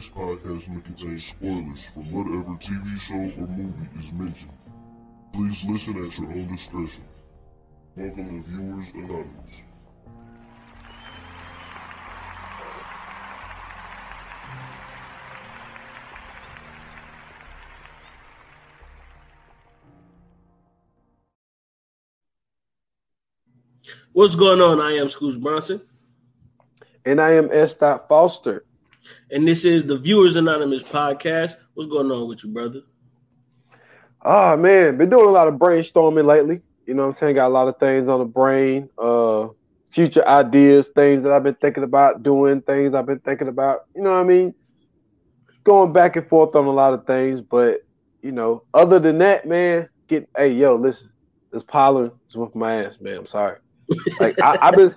This podcast may contain spoilers from whatever TV show or movie is mentioned. Please listen at your own discretion. Welcome to Viewers Anonymous. What's going on? I am Scoots Bronson, And I am S. Dot Foster. And this is the Viewers Anonymous podcast. What's going on with you, brother? Ah man, been doing a lot of brainstorming lately. You know what I'm saying? Got a lot of things on the brain, uh future ideas, things that I've been thinking about doing, things I've been thinking about, you know what I mean? Going back and forth on a lot of things, but you know, other than that, man, get hey yo, listen, this pollen is with my ass, man. I'm sorry. Like I, I've been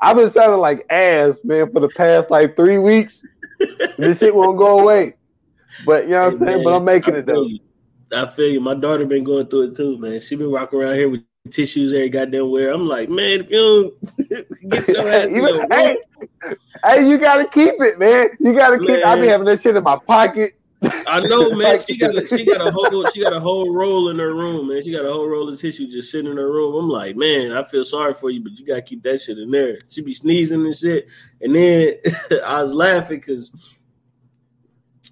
I've been sounding like ass, man, for the past like three weeks. This shit won't go away. But you know what I'm saying? man, But I'm making I it though. you. I feel you. My daughter been going through it too, man. She been walking around here with tissues every goddamn where. I'm like, man, if you don't get your ass Even- hey, hey, you gotta keep it, man. You gotta keep. I be having that shit in my pocket. I know, man. She got a, she got a whole she got a whole roll in her room, man. She got a whole roll of tissue just sitting in her room. I'm like, man, I feel sorry for you, but you gotta keep that shit in there. She be sneezing and shit, and then I was laughing because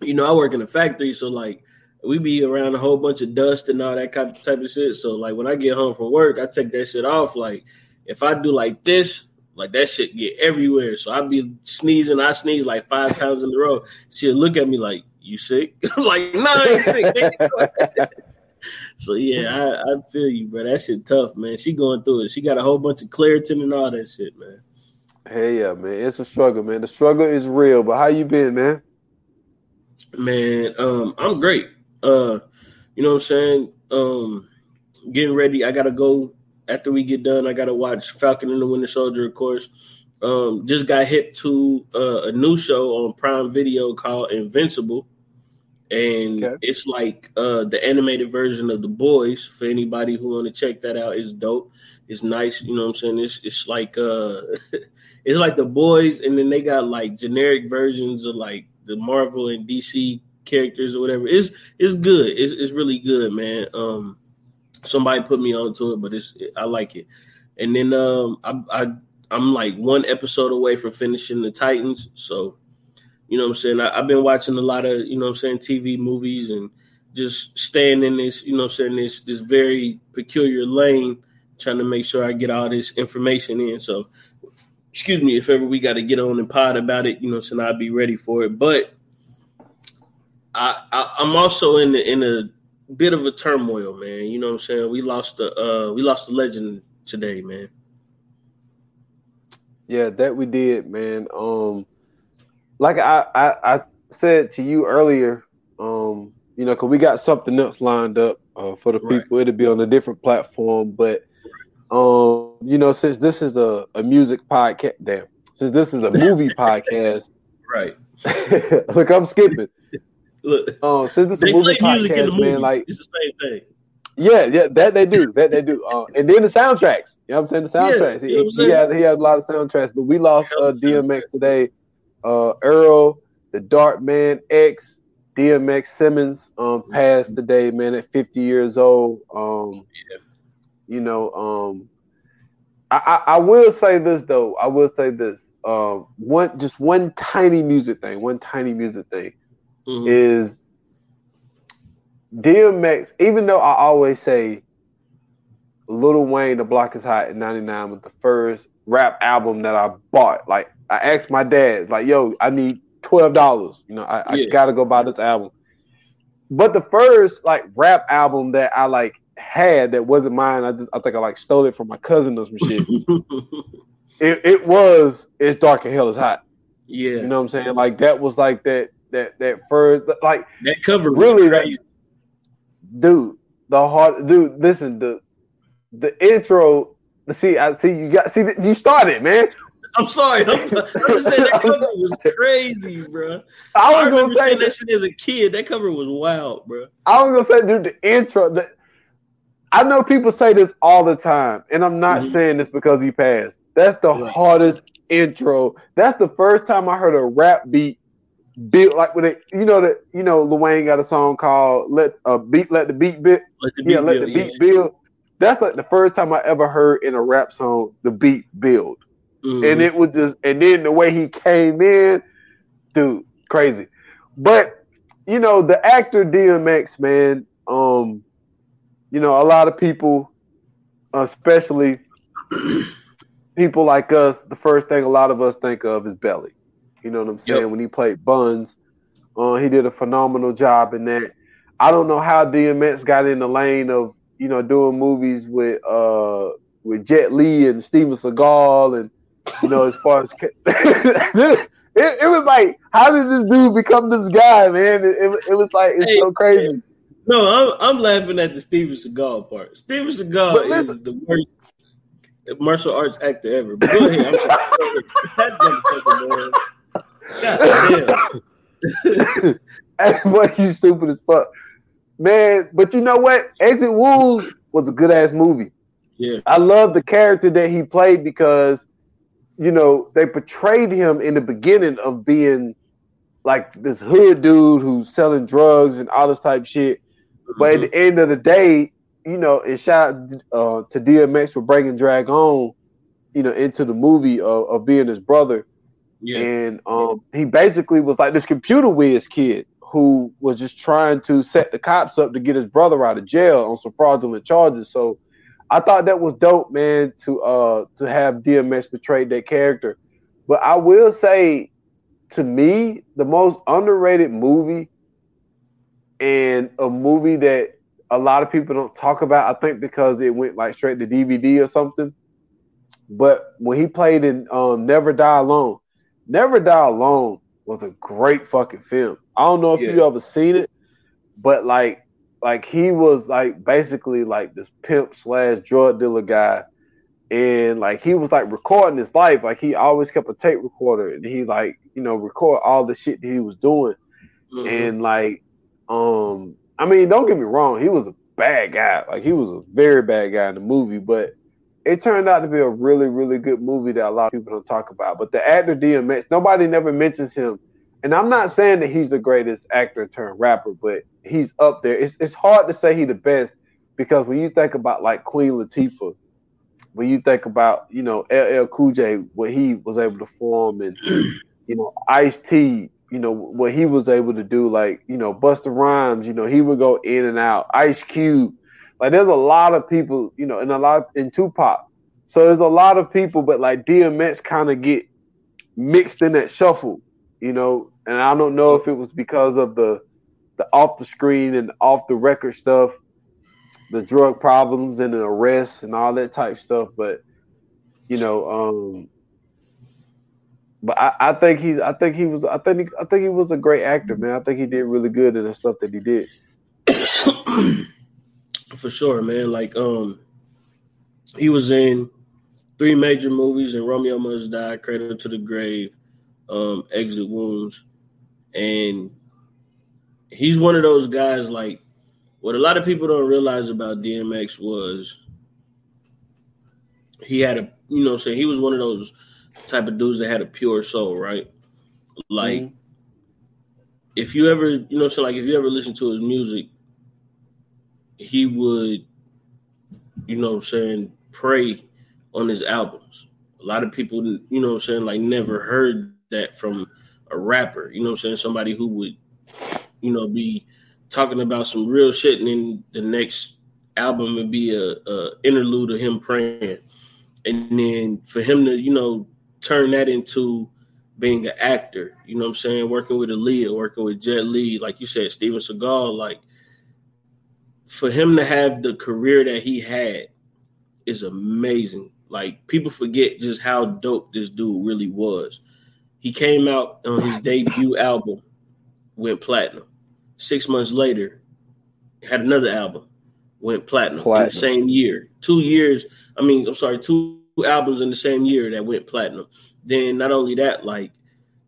you know I work in a factory, so like we be around a whole bunch of dust and all that kind type of shit. So like when I get home from work, I take that shit off. Like if I do like this. Like that shit get everywhere. So I'd be sneezing. I sneeze like five times in a row. She'll look at me like, you sick? I'm like, no, I ain't sick. so yeah, I, I feel you, bro. That shit tough, man. She going through it. She got a whole bunch of Claritin and all that shit, man. Hey, yeah, man. It's a struggle, man. The struggle is real. But how you been, man? Man, um, I'm great. Uh, you know what I'm saying? Um, getting ready. I gotta go after we get done. I gotta watch Falcon and the Winter Soldier, of course. Um, just got hit to uh, a new show on Prime Video called Invincible, and Okay. it's like uh, the animated version of The Boys. For anybody who want to check that out, it's dope. It's nice. You know what I'm saying? It's it's like uh, it's like The Boys, and then they got like generic versions of like the Marvel and DC characters or whatever. It's it's good. It's it's really good, man. Um, somebody put me onto it, but it's I like it. And then um, I I I'm like one episode away from finishing the Titans, so you know what I'm saying. I, I've been watching a lot of you know what I'm saying TV movies and just staying in this you know I'm saying this this very peculiar lane, trying to make sure I get all this information in. So excuse me if ever we got to get on and pod about it, you know, so I'll be ready for it. But I, I I'm also in the, in a bit of a turmoil, man. You know what I'm saying? We lost the uh we lost the legend today, man. Yeah, that we did, man. Um, like I, I, I said to you earlier, um, you know, because we got something else lined up uh, for the Right. people. It'll be on a different platform, but um, you know, since this is a, a music podcast, damn, since this is a movie podcast, Right. look, I'm skipping. Look, Um, since this is a movie play music in the podcast, movie. man, like it's the same thing. Yeah, yeah, that they do, that they do. Uh, and then the soundtracks. You know what I'm saying? The soundtracks. you know what I'm he, he had he had a lot of soundtracks, but we lost uh. DMX today. Uh, Earl, the Dark Man X, DMX Simmons um passed today, man, at 50 years old. Um, Yeah. you know, um, I, I I will say this though. I will say this. Um, one just one tiny music thing. One tiny music thing Mhm. is DMX, even though I always say Lil Wayne, The Block is Hot in 99 was the first rap album that I bought. Like, I asked my dad, like, yo, I need $12. You know, I, I Yeah. gotta go buy this album. But the first, like, rap album that I, like, had that wasn't mine, I just, I think I, like, stole it from my cousin or some shit. it, it was It's Dark and Hell is Hot. yeah, You know what I'm saying? Like, that was, like, that, that, that first, like, that cover Really, crazy. dude, the hard dude. Listen, the the intro. See, I see you got see you started, man. I'm sorry. I'm, I'm just saying that cover was crazy, bro. I I, was remember gonna say that that. shit as a kid. That cover was wild, bro. I was gonna say, dude, the intro. The, I know people say this all the time, and I'm not Mhm. saying this because he passed. That's the Right. hardest intro. That's the first time I heard a rap beat build like when it you know that you know Lil Wayne got a song called "Let uh Beat Let the Beat Build." Let the beat yeah, build, the beat yeah. build. That's like the first time I ever heard in a rap song the beat build, Mhm. and it was just and then the way he came in, dude, crazy. But you know the actor DMX, man, um, you know a lot of people, especially people like us, the first thing a lot of us think of is Belly. You know what I'm saying? Yep. When he played Buns, uh, he did a phenomenal job in that. I don't know how DMX got in the lane of you know doing movies with uh with Jet Li and Steven Seagal and you know as far as it, it was like how did this dude become this guy, man? It, it, it was like it's Hey, so crazy. No, I'm I'm laughing at the Steven Seagal part. Steven Seagal listen- is the worst martial arts actor ever. But go ahead. I'm sorry. God damn. Hey, boy, you stupid as fuck, man. But you know what? Exit Wounds was a good ass movie. Yeah. I love the character that he played because, you know, they portrayed him in the beginning of being like this hood dude who's selling drugs and all this type of shit. But at the end of the day, you know, and shout out uh, to DMX for bringing Drag-On, you know, into the movie of, of being his brother. yeah. And um, he basically was like this computer whiz kid who was just trying to set the cops up to get his brother out of jail on some fraudulent charges. So I thought that was dope, man, to uh to have DMX portray that character. But I will say, to me, the most underrated movie and a movie that a lot of people don't talk about, I think because it went like straight to DVD or something. But when he played in um, Never Die Alone, Never Die Alone was a great fucking film. I don't know if you ever seen it, but like like he was like basically like this pimp slash drug dealer guy. And like he was like recording his life. Like he always kept a tape recorder and he like, you know, record all the shit that he was doing. Mhm. And like, um, I mean, don't get me wrong, he was a bad guy. Like he was a very bad guy in the movie, but it turned out to be a really, really good movie that a lot of people don't talk about. But the actor DMX, nobody never mentions him. And I'm not saying that he's the greatest actor turned rapper, but he's up there. It's it's hard to say he's the best because when you think about like Queen Latifah, when you think about you know LL Cool J, what he was able to form, and you know Ice T, you know what he was able to do, like you know Busta Rhymes, you know he would go in and out. Ice Cube, like there's a lot of people, you know, and a lot in Tupac. So there's a lot of people, but like DMX kind of get mixed in that shuffle, you know. And I don't know if it was because of the the off the screen and off the record stuff, the drug problems and the arrests and all that type stuff. But you know, um, but I, I think he's I think he was I think he, I think he was a great actor, man. I think he did really good in the stuff that he did. For sure, man. Like, um, he was in three major movies and Romeo Must Die, Cradle to the Grave, um, Exit Wounds, and he's one of those guys. Like, what a lot of people don't realize about DMX was he had a, you know, what I'm saying he was one of those type of dudes that had a pure soul, right? Like, Mhm. if you ever, you know, so like if you ever listen to his music, he would, you know what I'm saying, pray on his albums. A lot of people, you know what I'm saying, like never heard that from a rapper, you know what I'm saying, somebody who would, you know, be talking about some real shit and then the next album would be a, a interlude of him praying. And then for him to, you know, turn that into being an actor, you know what I'm saying, working with Aaliyah, working with Jet Li, like you said, Steven Seagal, like for him to have the career that he had is amazing. Like people forget just how dope this dude really was. He came out on his debut album, went platinum. Six months later, had another album, went platinum, in Platinum. the same year. Two years, I mean, I'm sorry, two albums in the same year that went platinum. Then not only that, like,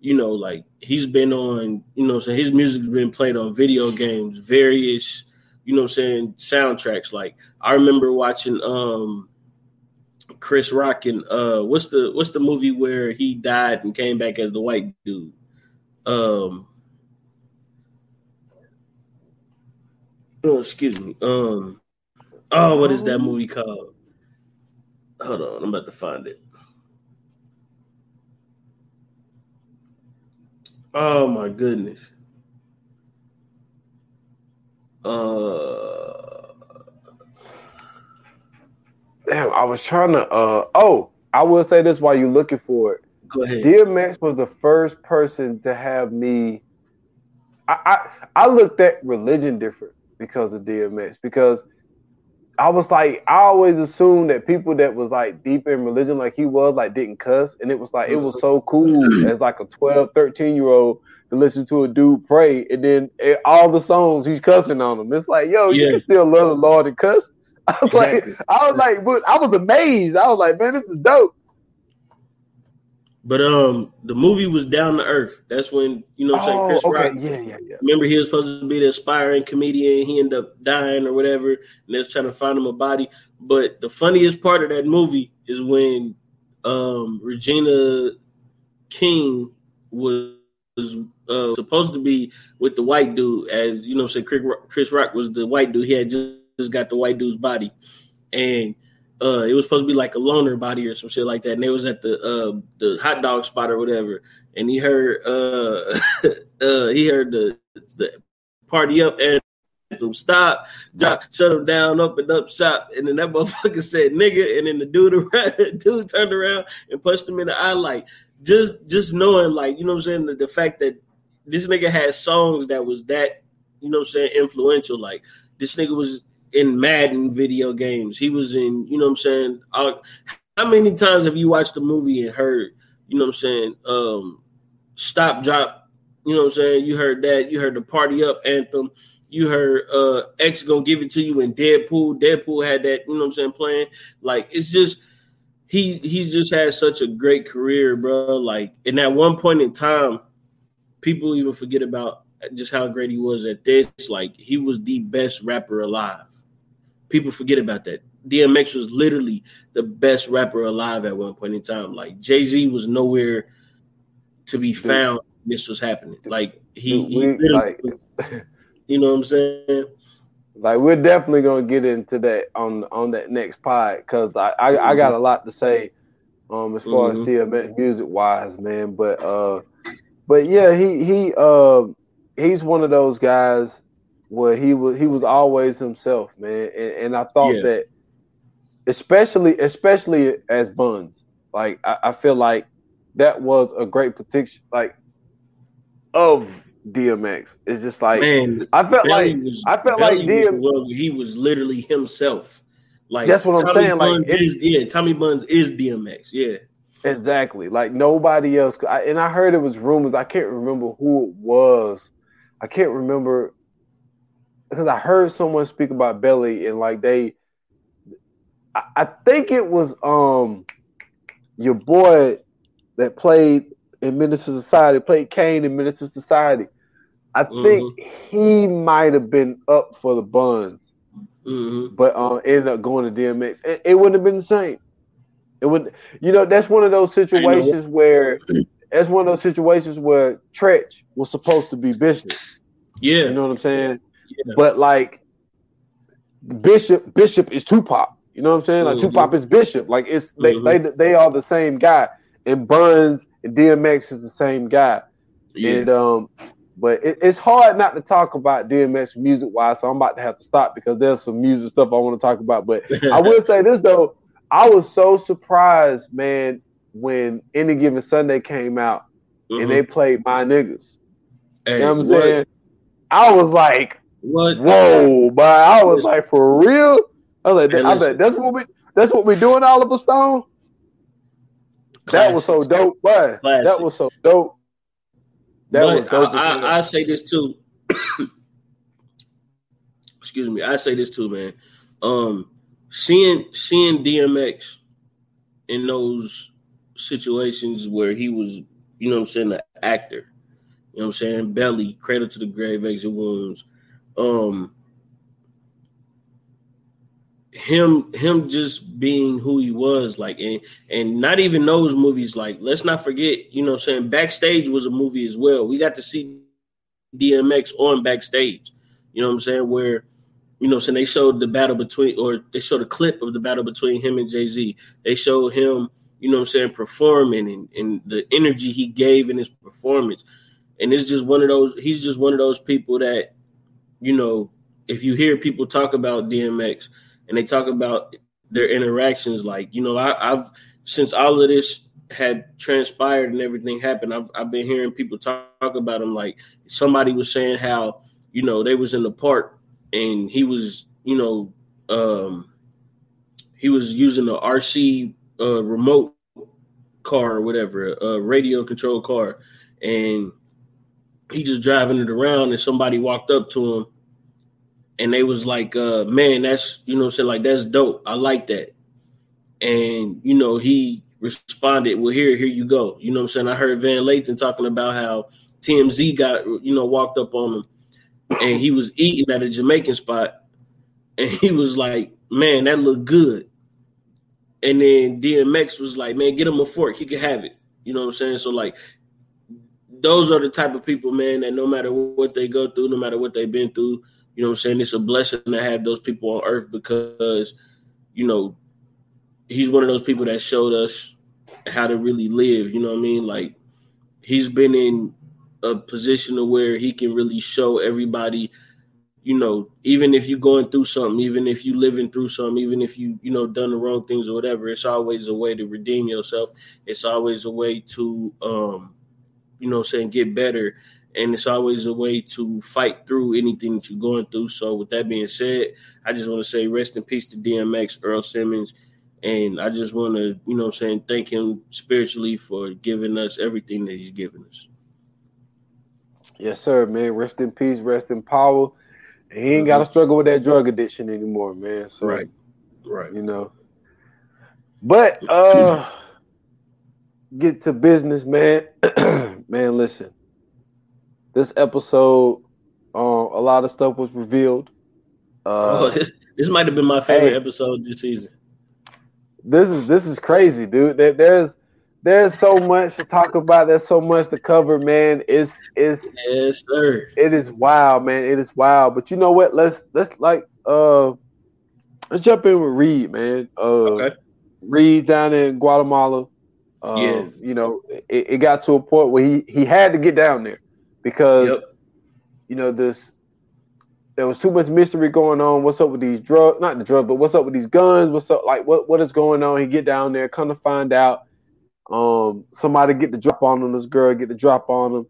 you know, like he's been on, you know, so his music's been played on video games, various, you know, what I'm saying soundtracks. Like I remember watching um Chris Rock and uh, what's the what's the movie where he died and came back as the white dude? Um, oh, excuse me. Um, oh, what is that movie called? Hold on, I'm about to find it. Oh my goodness. Uh Damn, I was trying to. Uh oh, I will say this while you're looking for it. Go ahead. DMX was the first person to have me. I, I I looked at religion different because of DMX because I was like I always assumed that people that was like deep in religion like he was like didn't cuss and it was like it was so cool as like a 12 13 year old to listen to a dude pray and then it, all the songs he's cussing on them it's like yo you can still love the Lord and cuss I was Exactly. like I was like but I was amazed I was like man this is dope But um, the movie was Down to Earth. That's when you know what I'm saying. oh Chris okay Rock. yeah yeah yeah Remember, he was supposed to be the aspiring comedian. He ended up dying or whatever, and they're trying to find him a body. But the funniest part of that movie is when um, Regina King was, was uh, supposed to be with the white dude, as you know, say Chris Rock, Chris Rock was the white dude. He had just, just got the white dude's body, and uh, it was supposed to be like a loner body or some shit like that. And they was at the uh, the hot dog spot or whatever, and he heard uh, uh, he heard the the party up and them stop, drop, shut them down, up and up, shop, and then that motherfucker said nigga, and then the dude around, dude turned around and punched him in the eye, like just just knowing, like you know what I'm saying, the, the fact that this nigga had songs that was that you know what I'm saying influential, like this nigga was in Madden video games, he was in you know what I'm saying. all- how many times have you watched the movie and heard you know what I'm saying, um, stop, drop, you know what I'm saying? You heard that, you heard the party up anthem. You heard uh X gonna give it to you in Deadpool. Deadpool had that, you know what I'm saying, playing. Like it's just he he's just had such a great career, bro. Like in that one point in time, people even forget about just how great he was at this. Like he was the best rapper alive. People forget about that. DMX was literally the best rapper alive at one point in time. Like Jay Z was nowhere to be found. This was happening. Like he, he We- like you know what I'm saying? like we're definitely gonna get into that on on that next pod because I, I I got a lot to say um as far Mhm. as DMX music wise, man. But uh, but yeah, he he uh he's one of those guys where he was he was always himself, man. And, and I thought Yeah. that especially especially as Buns, like I, I feel like that was a great protection like of DMX. It's just like Man, I felt Belly like was, I felt Belly like DM was, he was literally himself. Like That's what I'm Tommy saying, like, Buns it- is, yeah, Tommy Buns is DMX. Yeah, Exactly. Like nobody else. I, and I heard it was rumors. I can't remember who it was. I can't remember because I heard someone speak about Belly and like they. I, I think it was um your boy that played in Menace II Society, played Caine in Menace II Society. I think he might have been up for the buns, hmm but uh, ended up going to DMX. It, it wouldn't have been the same. It would, you know, that's one of those situations where that's one of those situations where Treach was supposed to be business. yeah, You know what I'm saying? Yeah. But like Bishop, Bishop is Tupac. You know what I'm saying? Like Mhm. Tupac is Bishop. Like it's they, Mhm. they they are the same guy. And Buns and DMX is the same guy. yeah. And um, but it, it's hard not to talk about DMX music wise. So I'm about to have to stop because there's some music stuff I want to talk about. But I will say this though, I was so surprised, man, when Any Given Sunday came out Mhm. and they played My Niggas. Hey, You know what I'm what- saying? I was like, What? whoa, but I was like, for real? I was like, Hey, I listen. bet that's what we that's what we doing, Oliver Stone. That was so dope, but that was so dope. That but was dope. I. I, I say this too. Excuse me. I say this too, man. Um, seeing seeing DMX in those situations where he was, you know, what I'm saying, the actor. You know, what I'm saying, belly, cradle to the grave, exit wounds. Um, him him just being who he was like and and not even those movies like let's not forget you know what I'm saying backstage was a movie as well we got to see DMX on backstage you know what I'm saying where you know, so they showed the battle between, or they showed a clip of the battle between him and Jay Z. They showed him, you know, I'm saying, performing and, and the energy he gave in his performance. And it's just one of those. He's just one of those people that, you know, if you hear people talk about DMX and they talk about their interactions, like you know, I, I've since all of this had transpired and everything happened, I've I've been hearing people talk, talk about him. Like somebody was saying how you know they was in the park and he was you know um he was using the RC uh, remote car or whatever, a radio control car, and he just driving it around and somebody walked up to him and they was like, uh, man, that's you know I'm saying, like that's dope. I like that. And you know, he responded, Well, here, here you go. You know I'm saying? I heard Van Lathan talking about how TMZ got, you know, walked up on him and he was eating at a Jamaican spot, and he was like, Man, that looked good. And then DMX was like, Man, get him a fork, he could have it. You know what I'm saying? So like those are the type of people, man, that no matter what they go through, no matter what they've been through, you know what I'm saying? It's a blessing to have those people on earth because, you know, he's one of those people that showed us how to really live, you know what I mean? Like he's been in a position of where he can really show everybody, you know, even if you're going through something, even if you are living through something, even if you, you know, done the wrong things or whatever, it's always a way to redeem yourself. It's always a way to um, you know, saying get better and it's always a way to fight through anything that you're going through. So, with that being said, I just want to say rest in peace to DMX, Earl Simmons, and I just want to, you know, I'm saying thank him spiritually for giving us everything that he's given us. Yes, sir, man. Rest in peace, rest in power. And he ain't mm-hmm. got to struggle with that drug addiction anymore, man. So, right, right, you know. But uh, get to business, man. man, listen this episode, um, a lot of stuff was revealed. Uh, oh, this, this might have been my favorite hey, episode this season. This is this is crazy, dude. There, there's there's so much to talk about. There's so much to cover, man. It's it's yes, sir. It is wild, man. It is wild. But you know what? Let's let's like uh let's jump in with Reed, man. Uh okay. Reed down in Guatemala. Um, yeah. you know, it, it, got to a point where he he had to get down there because yep. you know this there was too much mystery going on. What's up with these drugs? Not the drugs, but what's up with these guns? What's up? Like what what is going on? He get down there, come to find out, um, somebody get the drop on him. This girl get the drop on him,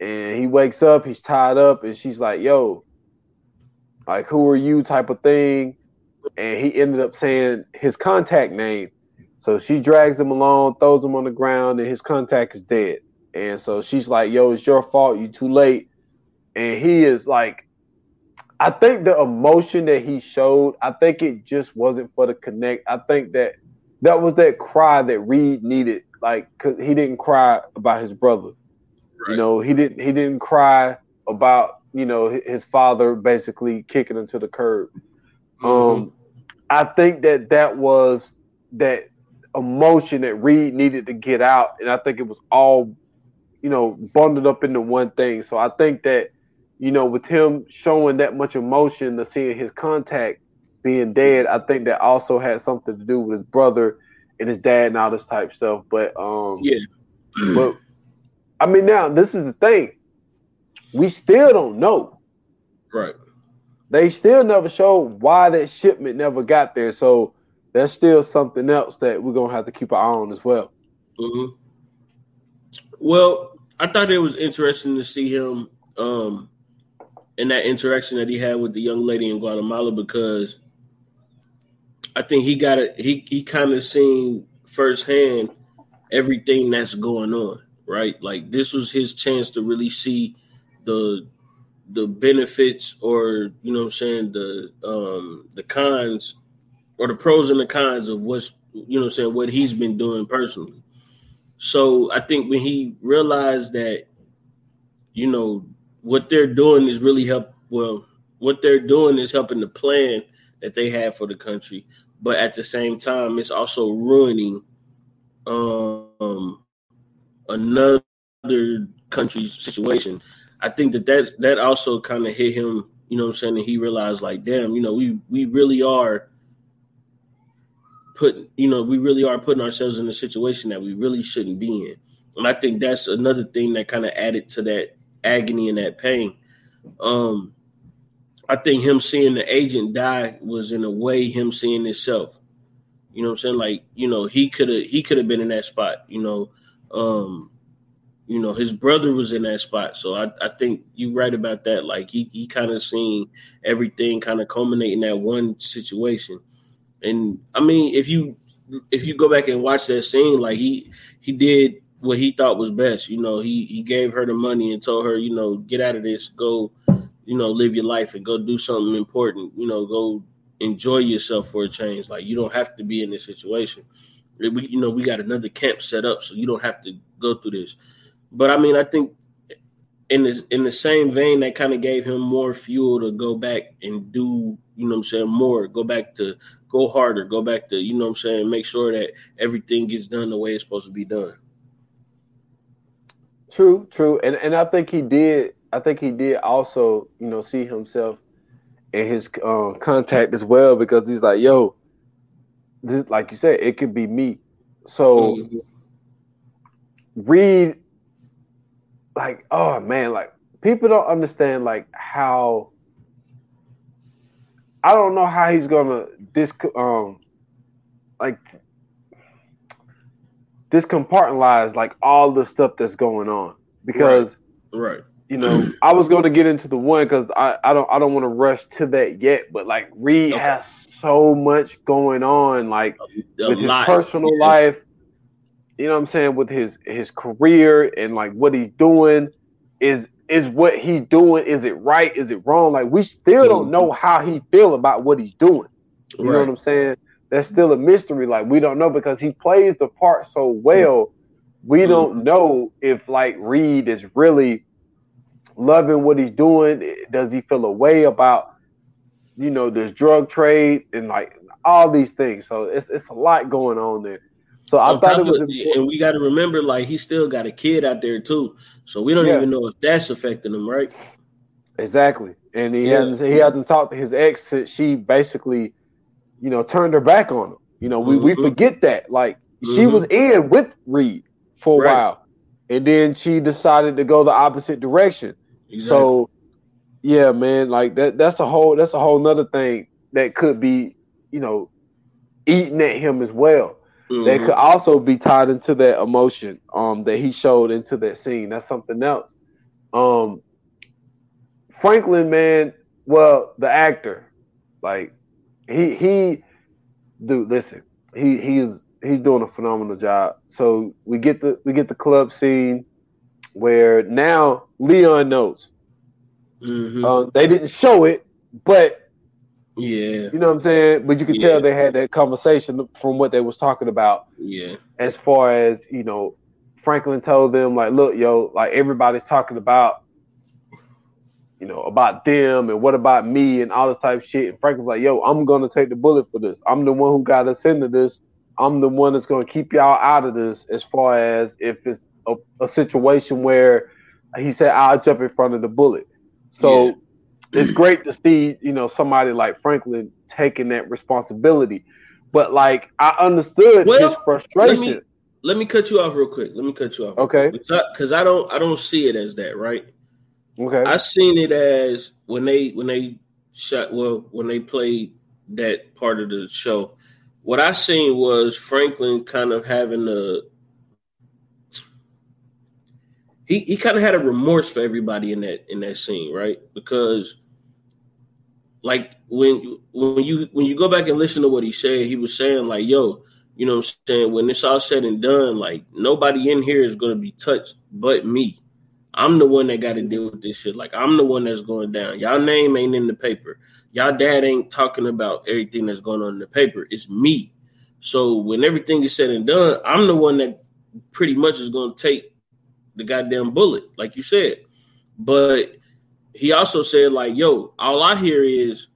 and he wakes up. He's tied up, and she's like, "Yo, like who are you?" Type of thing, and he ended up saying his contact name. So she drags him along, throws him on the ground, and his contact is dead. And so she's like, yo, it's your fault. You too late. And he is like, I think the emotion that he showed, I think it just wasn't for the connect. I think that that was that cry that Reed needed. Like, cause he didn't cry about his brother. Right. You know, he didn't. He didn't cry about you know his father basically kicking him to the curb. Mm-hmm. Um, I think that that was that emotion that Reed needed to get out, and I think it was all you know, bundled up into one thing. So I think that, you know, with him showing that much emotion to seeing his contact being dead, I think that also had something to do with his brother and his dad and all this type stuff. But um yeah. but I mean now this is the thing. We still don't know. Right. They still never showed why that shipment never got there. So that's still something else that we're gonna have to keep an eye on as well. Mm-hmm. Well, I thought it was interesting to see him um, in that interaction that he had with the young lady in Guatemala because I think he got it. He he kind of seen firsthand everything that's going on, right? Like this was his chance to really see the the benefits or you know what I'm saying the um the cons or the pros and the cons of what's you know saying what he's been doing personally. So I think when he realized that, you know, what they're doing is really help. Well, what they're doing is helping the plan that they have for the country, but at the same time, it's also ruining um, another country's situation. I think that that that also kind of hit him You know what I'm saying? And he realized like, damn, you know, we we really are put, you know, we really are putting ourselves in a situation that we really shouldn't be in. And I think that's another thing that kind of added to that agony and that pain. Um, I think him seeing the agent die was in a way him seeing himself. You know what I'm saying? Like, you know, he could have he could have been in that spot, you know. Um, you know, his brother was in that spot. So I, I think you're right about that. Like he he kind of seen everything kind of culminate in that one situation. And I mean, if you if you go back and watch that scene, like he he did what he thought was best. You know, he he gave her the money and told her, you know, get out of this, go, you know, live your life and go do something important. You know, go enjoy yourself for a change. Like you don't have to be in this situation. We, you know, we got another camp set up, so you don't have to go through this. But I mean, I think in this in the same vein, that kind of gave him more fuel to go back and do, you know, I'm saying more, go back to go harder, go back to, you know, what I'm saying, make sure that everything gets done the way it's supposed to be done. True, true, and and I think he did. I think he did also, you know, see himself in his um, contact as well because he's like, yo, this, like you said, it could be me. So mm-hmm. Reed, like, oh man, like people don't understand like how. I don't know how he's gonna this um like this compartmentalize like all the stuff that's going on. Because right, right. you know I was going to get into the one because I, I don't I don't want to rush to that yet but like Reed okay. has so much going on like a, a with his personal yeah. life you know what I'm saying with his his career and like what he's doing. Is is what he's doing is it right is it wrong? Like we still don't know how he feel about what he's doing you right. know what I'm saying that's still a mystery. Like we don't know because he plays the part so well. We mm-hmm. don't know if like Reed is really loving what he's doing. Does he feel a way about you know this drug trade and like all these things? So it's it's a lot going on there. So I on thought it was, of, and we got to remember, like he still got a kid out there too. So we don't yeah. even know if that's affecting him, right? Exactly, and he yeah. hasn't he hasn't talked to his ex since she basically you know, turned her back on him. You know, we, mm-hmm. we forget that. Like mm-hmm. she was in with Reed for a right. while. And then she decided to go the opposite direction. Exactly. So yeah, man, like that that's a whole that's a whole nother thing that could be, you know, eating at him as well. Mm-hmm. That could also be tied into that emotion um that he showed into that scene. That's something else. Um Franklin, man, well, the actor, like he he dude, listen, he he's he's doing a phenomenal job. So we get the we get the club scene where now Leon knows. Mm-hmm. Uh, they didn't show it, but yeah, you know what I'm saying. But you could yeah. tell they had that conversation from what they was talking about. Yeah, as far as you know, Franklin told them like, look, yo, like everybody's talking about you know, about them and what about me and all this type of shit. And Frank was like, yo, I'm gonna take the bullet for this. I'm the one who got us into this. I'm the one that's gonna keep y'all out of this as far as if it's a, a situation where he said I'll jump in front of the bullet. So yeah. it's great to see, you know, somebody like Franklin taking that responsibility. But like I understood well, his frustration. Let me, let me cut you off real quick. Let me cut you off. Okay. Because I, I don't I don't see it as that, right? Okay. I seen it as when they when they shot well when they played that part of the show. What I seen was Franklin kind of having a he, he kind of had a remorse for everybody in that in that scene, right? Because like when when you when you go back and listen to what he said, he was saying like, "Yo, you know what I'm saying? When it's all said and done, like nobody in here is going to be touched but me." I'm the one that got to deal with this shit. Like I'm the one that's going down. Y'all name ain't in the paper. Y'all dad ain't talking about everything that's going on in the paper. It's me. So when everything is said and done, I'm the one that pretty much is going to take the goddamn bullet, like you said. But he also said, like, yo, all I hear is,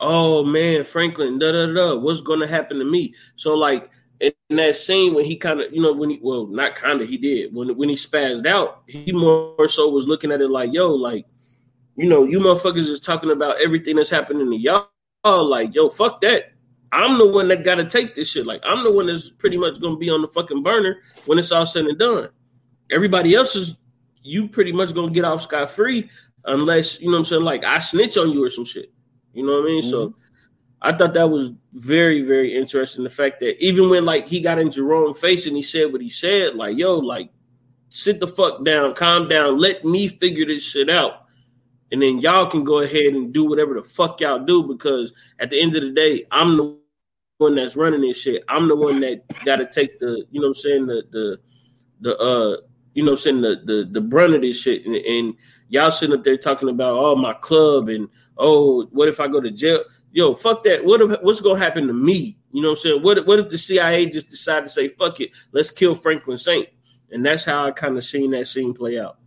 oh man, Franklin, da da da, what's going to happen to me? So like in that scene when he kind of, you know, when he, well, not kind of, he did when when he spazzed out, he more so was looking at it like, yo, like you know, you motherfuckers is talking about everything that's happening to y'all. Like, yo, fuck that. I'm the one that got to take this shit. Like, I'm the one that's pretty much gonna be on the fucking burner when it's all said and done. Everybody else is you pretty much gonna get off scot free unless you know what I'm saying. Like, I snitch on you or some shit. You know what I mean? Mm-hmm. So. I thought that was very, very interesting. The fact that even when like he got in Jerome's face and he said what he said, like, yo, like, sit the fuck down, calm down, let me figure this shit out. And then y'all can go ahead and do whatever the fuck y'all do because at the end of the day, I'm the one that's running this shit. I'm the one that gotta take the, you know what I'm saying, the the the uh you know I'm saying, the the the brunt of this shit. And, and y'all sitting up there talking about oh my club and oh what if I go to jail? Yo, fuck that. What if, what's gonna happen to me? You know what I'm saying? What what if the CIA just decide to say, fuck it, let's kill Franklin Saint? And that's how I kind of seen that scene play out.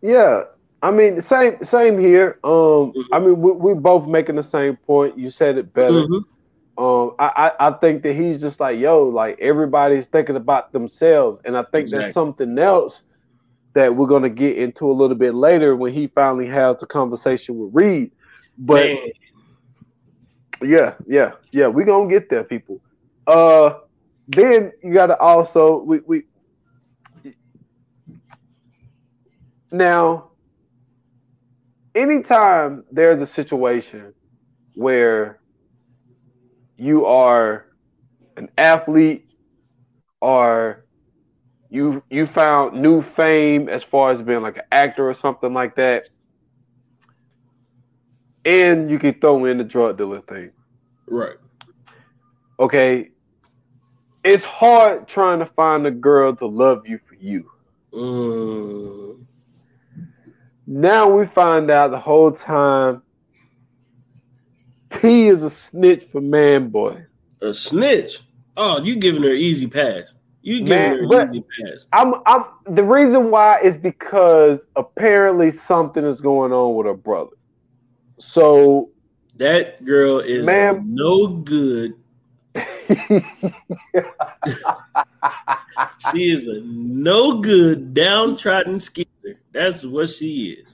Yeah. I mean, same same here. Um, mm-hmm. I mean, we, we're both making the same point. You said it better. Mm-hmm. Um, I, I, I think that he's just like, yo, like everybody's thinking about themselves, and I think exactly. that's something else that we're gonna get into a little bit later when he finally has the conversation with Reed. But Man. yeah, yeah, yeah, we gonna get there, people. Uh, then you gotta also we we now anytime there's a situation where you are an athlete or you you found new fame as far as being like an actor or something like that and you can throw in the drug dealer thing. Right. Okay. It's hard trying to find a girl to love you for you. Mm. Now we find out the whole time T is a snitch for man boy. A snitch? Oh, you giving her easy pass. You giving man, her easy pass. I'm I'm the reason why is because apparently something is going on with her brother. So that girl is man, no good. she is a no good, downtrodden skeezer. That's what she is.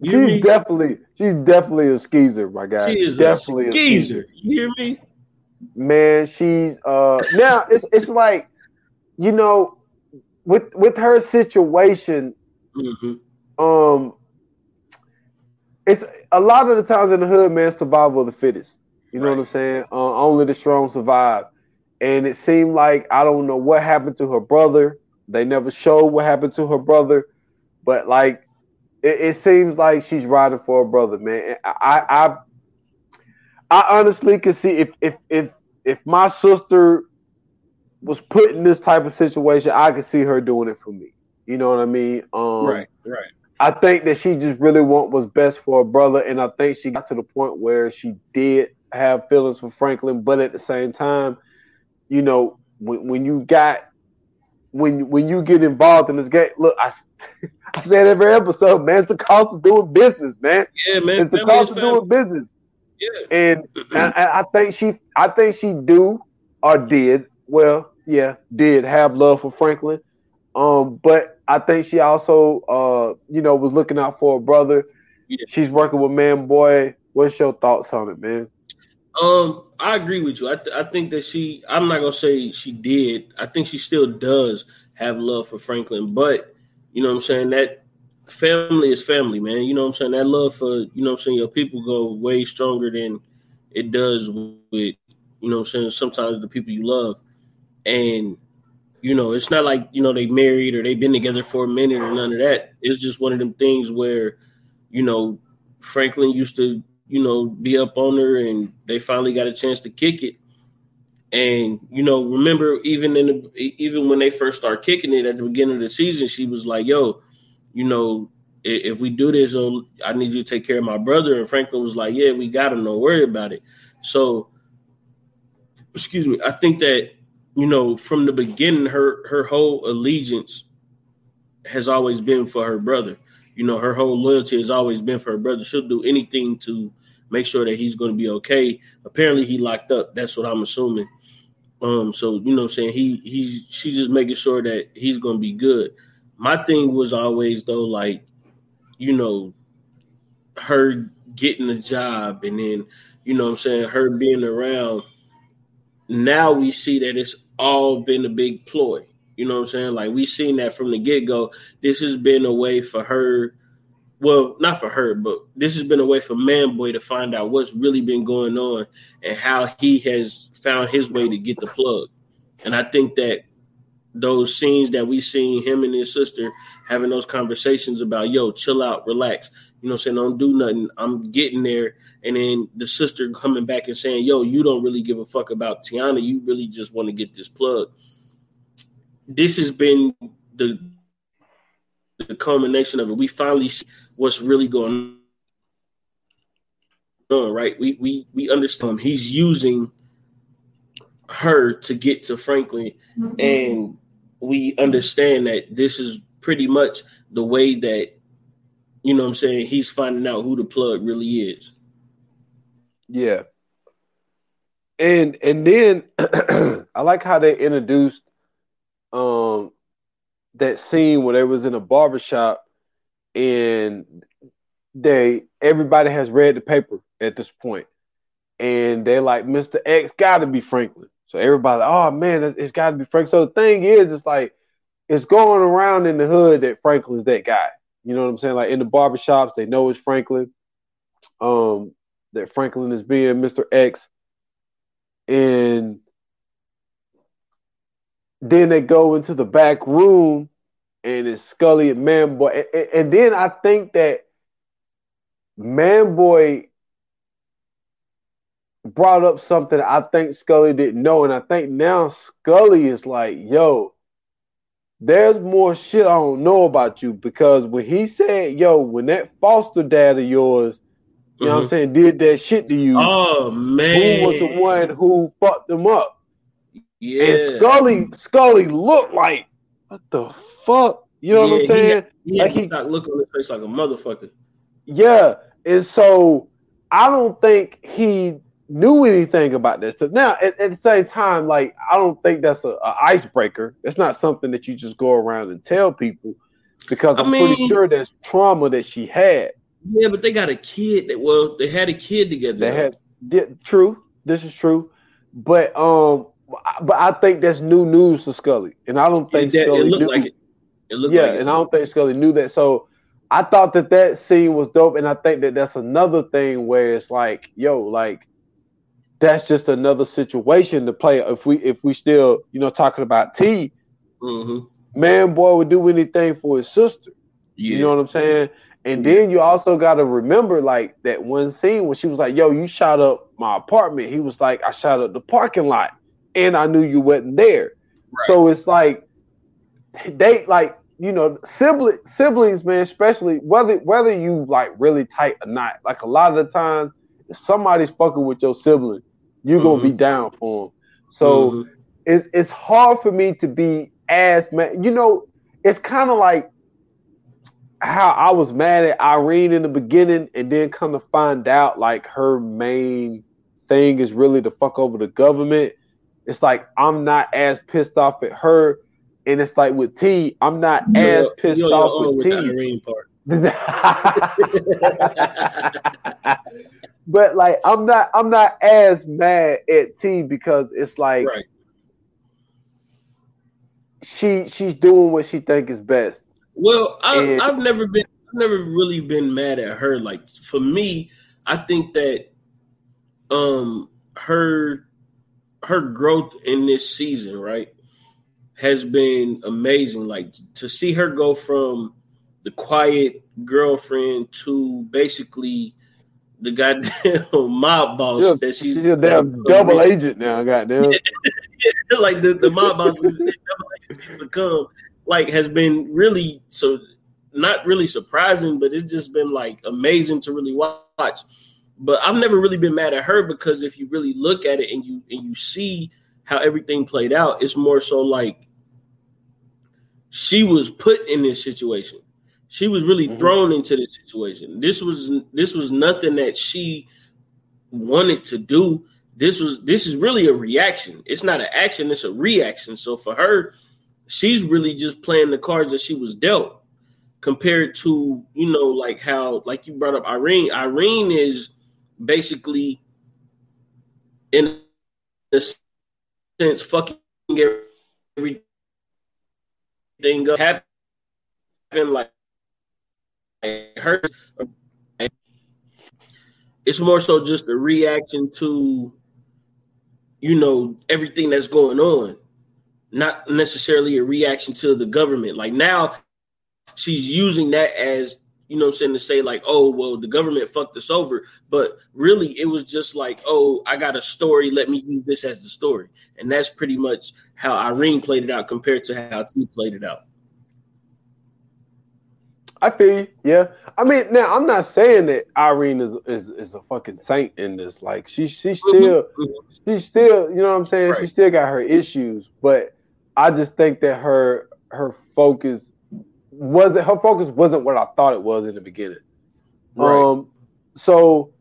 You she's mean? definitely she's definitely a skeezer, my guy. She is definitely a skeezer. A skeezer. You hear me? Man, she's uh now it's it's like you know with with her situation mm-hmm. um it's a lot of the times in the hood, man, survival of the fittest. You know right. what I'm saying? Uh, only the strong survive. And it seemed like I don't know what happened to her brother. They never showed what happened to her brother, but like it, it seems like she's riding for her brother, man. I, I I honestly can see if if if if my sister was put in this type of situation, I could see her doing it for me. You know what I mean? Um, right, right. I think that she just really want was best for her brother, and I think she got to the point where she did have feelings for Franklin, but at the same time, you know, when, when you got when when you get involved in this game, look, I I said every episode, man, it's the cost of doing business, man. Yeah, man, it's the cost of doing business. Yeah, and I, I think she, I think she do or did well, yeah, did have love for Franklin, um, but I think she also, uh, you know, was looking out for her brother. Yeah. She's working with Man Boy. What's your thoughts on it, man? Um, I agree with you. I, th- I think that she. I'm not gonna say she did. I think she still does have love for Franklin, but you know what I'm saying that family is family, man. You know what I'm saying that love for you know what I'm saying your people go way stronger than it does with you know what I'm saying sometimes the people you love, and you know, it's not like, you know, they married or they've been together for a minute or none of that. It's just one of them things where, you know, Franklin used to, you know, be up on her and they finally got a chance to kick it. And, you know, remember even in the even when they first started kicking it at the beginning of the season, she was like, yo, you know, if we do this, oh, I need you to take care of my brother. And Franklin was like, Yeah, we got him, don't worry about it. So excuse me, I think that you know, from the beginning, her her whole allegiance has always been for her brother. You know, her whole loyalty has always been for her brother. She'll do anything to make sure that he's going to be okay. Apparently, he locked up. That's what I'm assuming. Um, so you know, I'm saying he he's she's just making sure that he's going to be good. My thing was always though, like, you know, her getting a job and then you know I'm saying her being around now we see that it's all been a big ploy. You know what I'm saying? Like we seen that from the get-go. This has been a way for her well not for her but this has been a way for Manboy to find out what's really been going on and how he has found his way to get the plug. And I think that those scenes that we seen him and his sister having those conversations about yo chill out relax. You know, what I'm saying? Don't do nothing. I'm getting there, and then the sister coming back and saying, "Yo, you don't really give a fuck about Tiana. You really just want to get this plug." This has been the the culmination of it. We finally see what's really going on. Right? We we we understand he's using her to get to Franklin, mm-hmm. and we understand that this is pretty much the way that you know what I'm saying, he's finding out who the plug really is. Yeah. And and then I like how they introduced um that scene where they was in a barbershop and they everybody has read the paper at this point and they're like mr x gotta be franklin so everybody oh man it's, it's gotta be franklin so the thing is it's like it's going around in the hood that franklin's that guy you know what I'm saying? Like in the barbershops, they know it's Franklin. Um, that Franklin is being Mr. X. And then they go into the back room and it's Scully and Manboy. And, and then I think that Manboy brought up something I think Scully didn't know. And I think now Scully is like, yo, there's more shit I don't know about you because when he said, yo, when that foster dad of yours, you mm-hmm. know what I'm mm-hmm. saying, did that shit to you, oh man, who was the one who fucked them up? Yeah. And Scully, Scully looked like, what the fuck? You know yeah, what I'm saying? He, he like he look on his face like a motherfucker. Yeah. And so I don't think he knew anything about this stuff. Now, at, at, the same time, like I don't think that's a, a, icebreaker. It's not something that you just go around and tell people because I'm mean, pretty sure there's trauma that she had. Yeah, but they got a kid that well, they had a kid together. They had yeah, true. This is true, but um, but I think that's new news to Scully, and I don't think that, Scully it looked knew. Like it. It looked yeah, like and I don't think Scully knew that. So I thought that that scene was dope, and I think that that's another thing where it's like, yo, like that's just another situation to play. If we if we still you know talking about T, mm-hmm. man, boy would do anything for his sister. Yeah. You know what I'm saying? And then you also got to remember like that one scene when she was like, "Yo, you shot up my apartment." He was like, "I shot up the parking lot, and I knew you wasn't there." Right. So it's like they like you know sibling siblings, man. Especially whether whether you like really tight or not. Like a lot of the times, if somebody's fucking with your sibling, you're mm-hmm. gonna be mm-hmm. down for him. So mm-hmm. it's it's hard for me to be as man. You know, it's kind of like how I was mad at Irene in the beginning, and then come to find out like her main thing is really to fuck over the government. It's like I'm not as pissed off at her, and it's like with T, I'm not you're, as pissed off with, with T. Irene part. but like I'm not I'm not as mad at T because it's like right. she she's doing what she think is best. Well, I, and, I've never been I've never really been mad at her. Like for me, I think that um her her growth in this season, right, has been amazing. Like to see her go from the quiet girlfriend to basically the goddamn mob boss yeah, that she's, she's a damn double agent now, goddamn. yeah, like the, the mob boss double agent she's become like has been really so not really surprising, but it's just been like amazing to really watch. But I've never really been mad at her because if you really look at it and you and you see how everything played out, it's more so like she was put in this situation. She was really mm-hmm. thrown into this situation. This was this was nothing that she wanted to do. This was this is really a reaction. It's not an action, it's a reaction. So for her, she's really just playing the cards that she was dealt. compared to you know like how like you brought up Irene. Irene is basically in a sense fucking everything up happen like her. It's more so just a reaction to you know everything that's going on, not necessarily a reaction to the government. Like now, she's using that as you know I'm saying to say like, oh well, the government fucked us over, but really it was just like, oh, I got a story, let me use this as the story, and that's pretty much how Irene played it out compared to how T played it out. I feel you. Yeah. I mean, now I'm not saying that Irene is is, is a fucking saint in this. Like she she mm-hmm. still mm-hmm. she still you know what I'm saying. Right. She still got her issues, but I just think that her her focus wasn't her focus wasn't what I thought it was in the beginning. Right. Um. So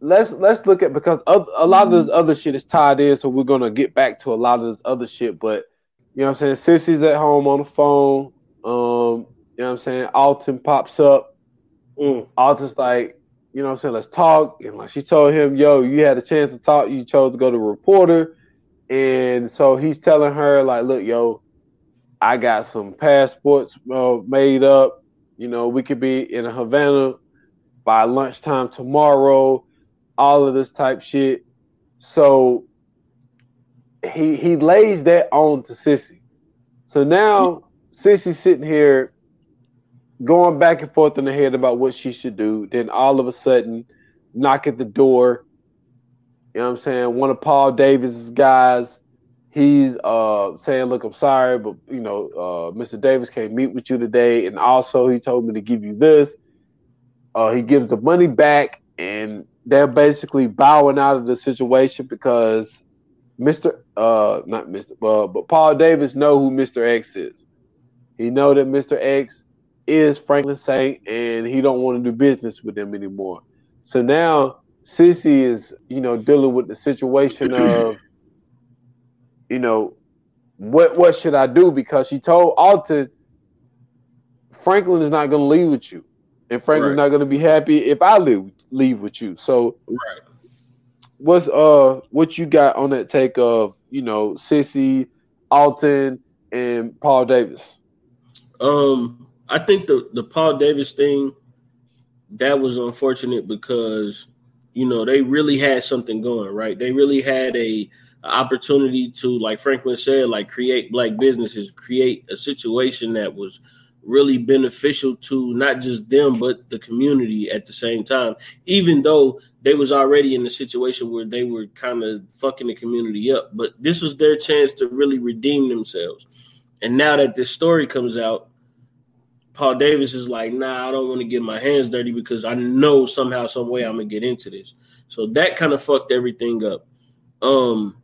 let's let's look at because a lot of this other shit is tied in. So we're gonna get back to a lot of this other shit, but. You know what I'm saying? Cissy's at home on the phone. Um, you know what I'm saying? Alton pops up. Mm. Alton's like, you know what I'm saying? Let's talk. And like she told him, yo, you had a chance to talk. You chose to go to reporter. And so he's telling her, like, look, yo, I got some passports uh, made up. You know, we could be in Havana by lunchtime tomorrow. All of this type shit. So he he lays that on to Cissy. So now Cissy's sitting here going back and forth in the head about what she should do. Then all of a sudden, knock at the door. You know what I'm saying? One of Paul Davis's guys, he's uh, saying, "Look, I'm sorry, but you know, uh, Mr. Davis can't meet with you today, and also he told me to give you this." Uh, he gives the money back, and they're basically bowing out of the situation because Mr. Uh, not Mr. Uh, but Paul Davis know who Mr. X is. He know that Mr. X is Franklin Saint, and he don't want to do business with them anymore. So now Cissy is, you know, dealing with the situation of, you know, what what should I do? Because she told Alton, Franklin is not going to leave with you, and Franklin's right. not going to be happy if I leave leave with you. So, right. what's uh what you got on that take of you know Cissy, Alton, and Paul Davis? Um, I think the the Paul Davis thing that was unfortunate because you know they really had something going right. They really had a, a opportunity to, like Franklin said, like create black businesses, create a situation that was really beneficial to not just them but the community at the same time even though they was already in a situation where they were kind of fucking the community up but this was their chance to really redeem themselves and now that this story comes out, Paul Davis is like, nah, I don't want to get my hands dirty because I know somehow, some way I'm gonna get into this. So that kind of fucked everything up. Um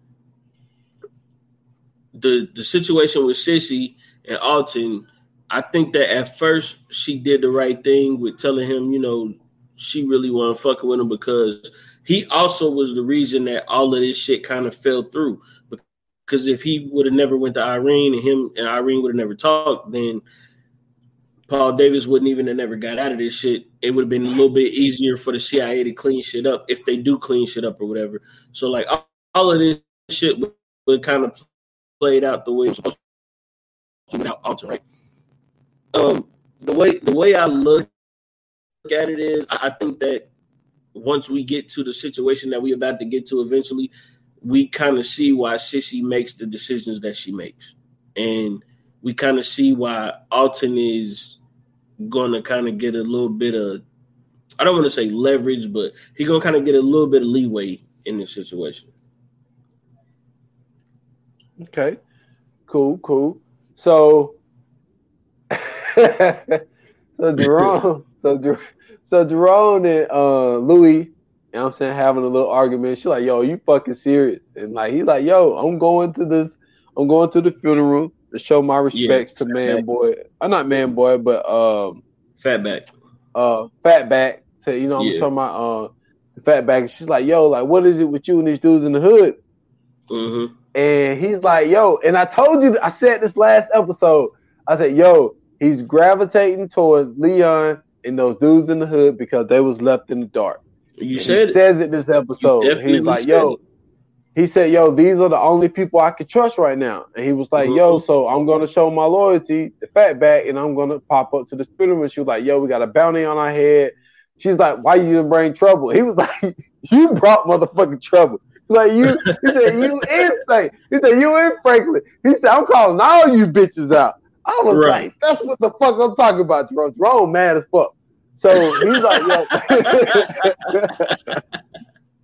the the situation with Cissy and Alton, I think that at first she did the right thing with telling him, you know, she really wasn't fucking with him because he also was the reason that all of this shit kind of fell through. Because if he would have never went to Irene and him and Irene would have never talked, then Paul Davis wouldn't even have never got out of this shit. It would have been a little bit easier for the CIA to clean shit up if they do clean shit up or whatever. So like all, all of this shit would, would kind of played out the way it's supposed to without Alton, right? Um, the way the way I look at it is, I think that once we get to the situation that we're about to get to eventually, we kind of see why Cissy makes the decisions that she makes. And we kind of see why Alton is going to kind of get a little bit of, I don't want to say leverage, but he's going to kind of get a little bit of leeway in this situation. Okay, cool, cool. So, so Jerome, so so Jerome and uh, Louie you know what I'm saying, having a little argument. She's like, yo, you fucking serious? And like he's like, yo, I'm going to this, I'm going to the funeral to show my respects yeah, to man back. boy. I'm uh, not man boy, but um fatback. Uh fatback. So, you know, I'm yeah. show my uh fatback. She's like, yo, like what is it with you and these dudes in the hood? Mm-hmm. And he's like, yo, and I told you, I said this last episode. I said, yo, he's gravitating towards Leon and those dudes in the hood because they was left in the dark. You And said he it. says it this episode. He's like, yo, it. He said, yo, these are the only people I can trust right now. And he was like, yo, Mhm. so I'm gonna show my loyalty, the fat back, and I'm gonna pop up to the spinner. And she was like, yo, we got a bounty on our head. She's like, why you didn't bring trouble? He was like, you brought motherfucking trouble. He's like you, he said, you in St. He said, you in Franklin. He said, I'm calling all you bitches out. I was Right. like, that's what the fuck I'm talking about, Jerome. Jerome mad as fuck. So he's like, yo.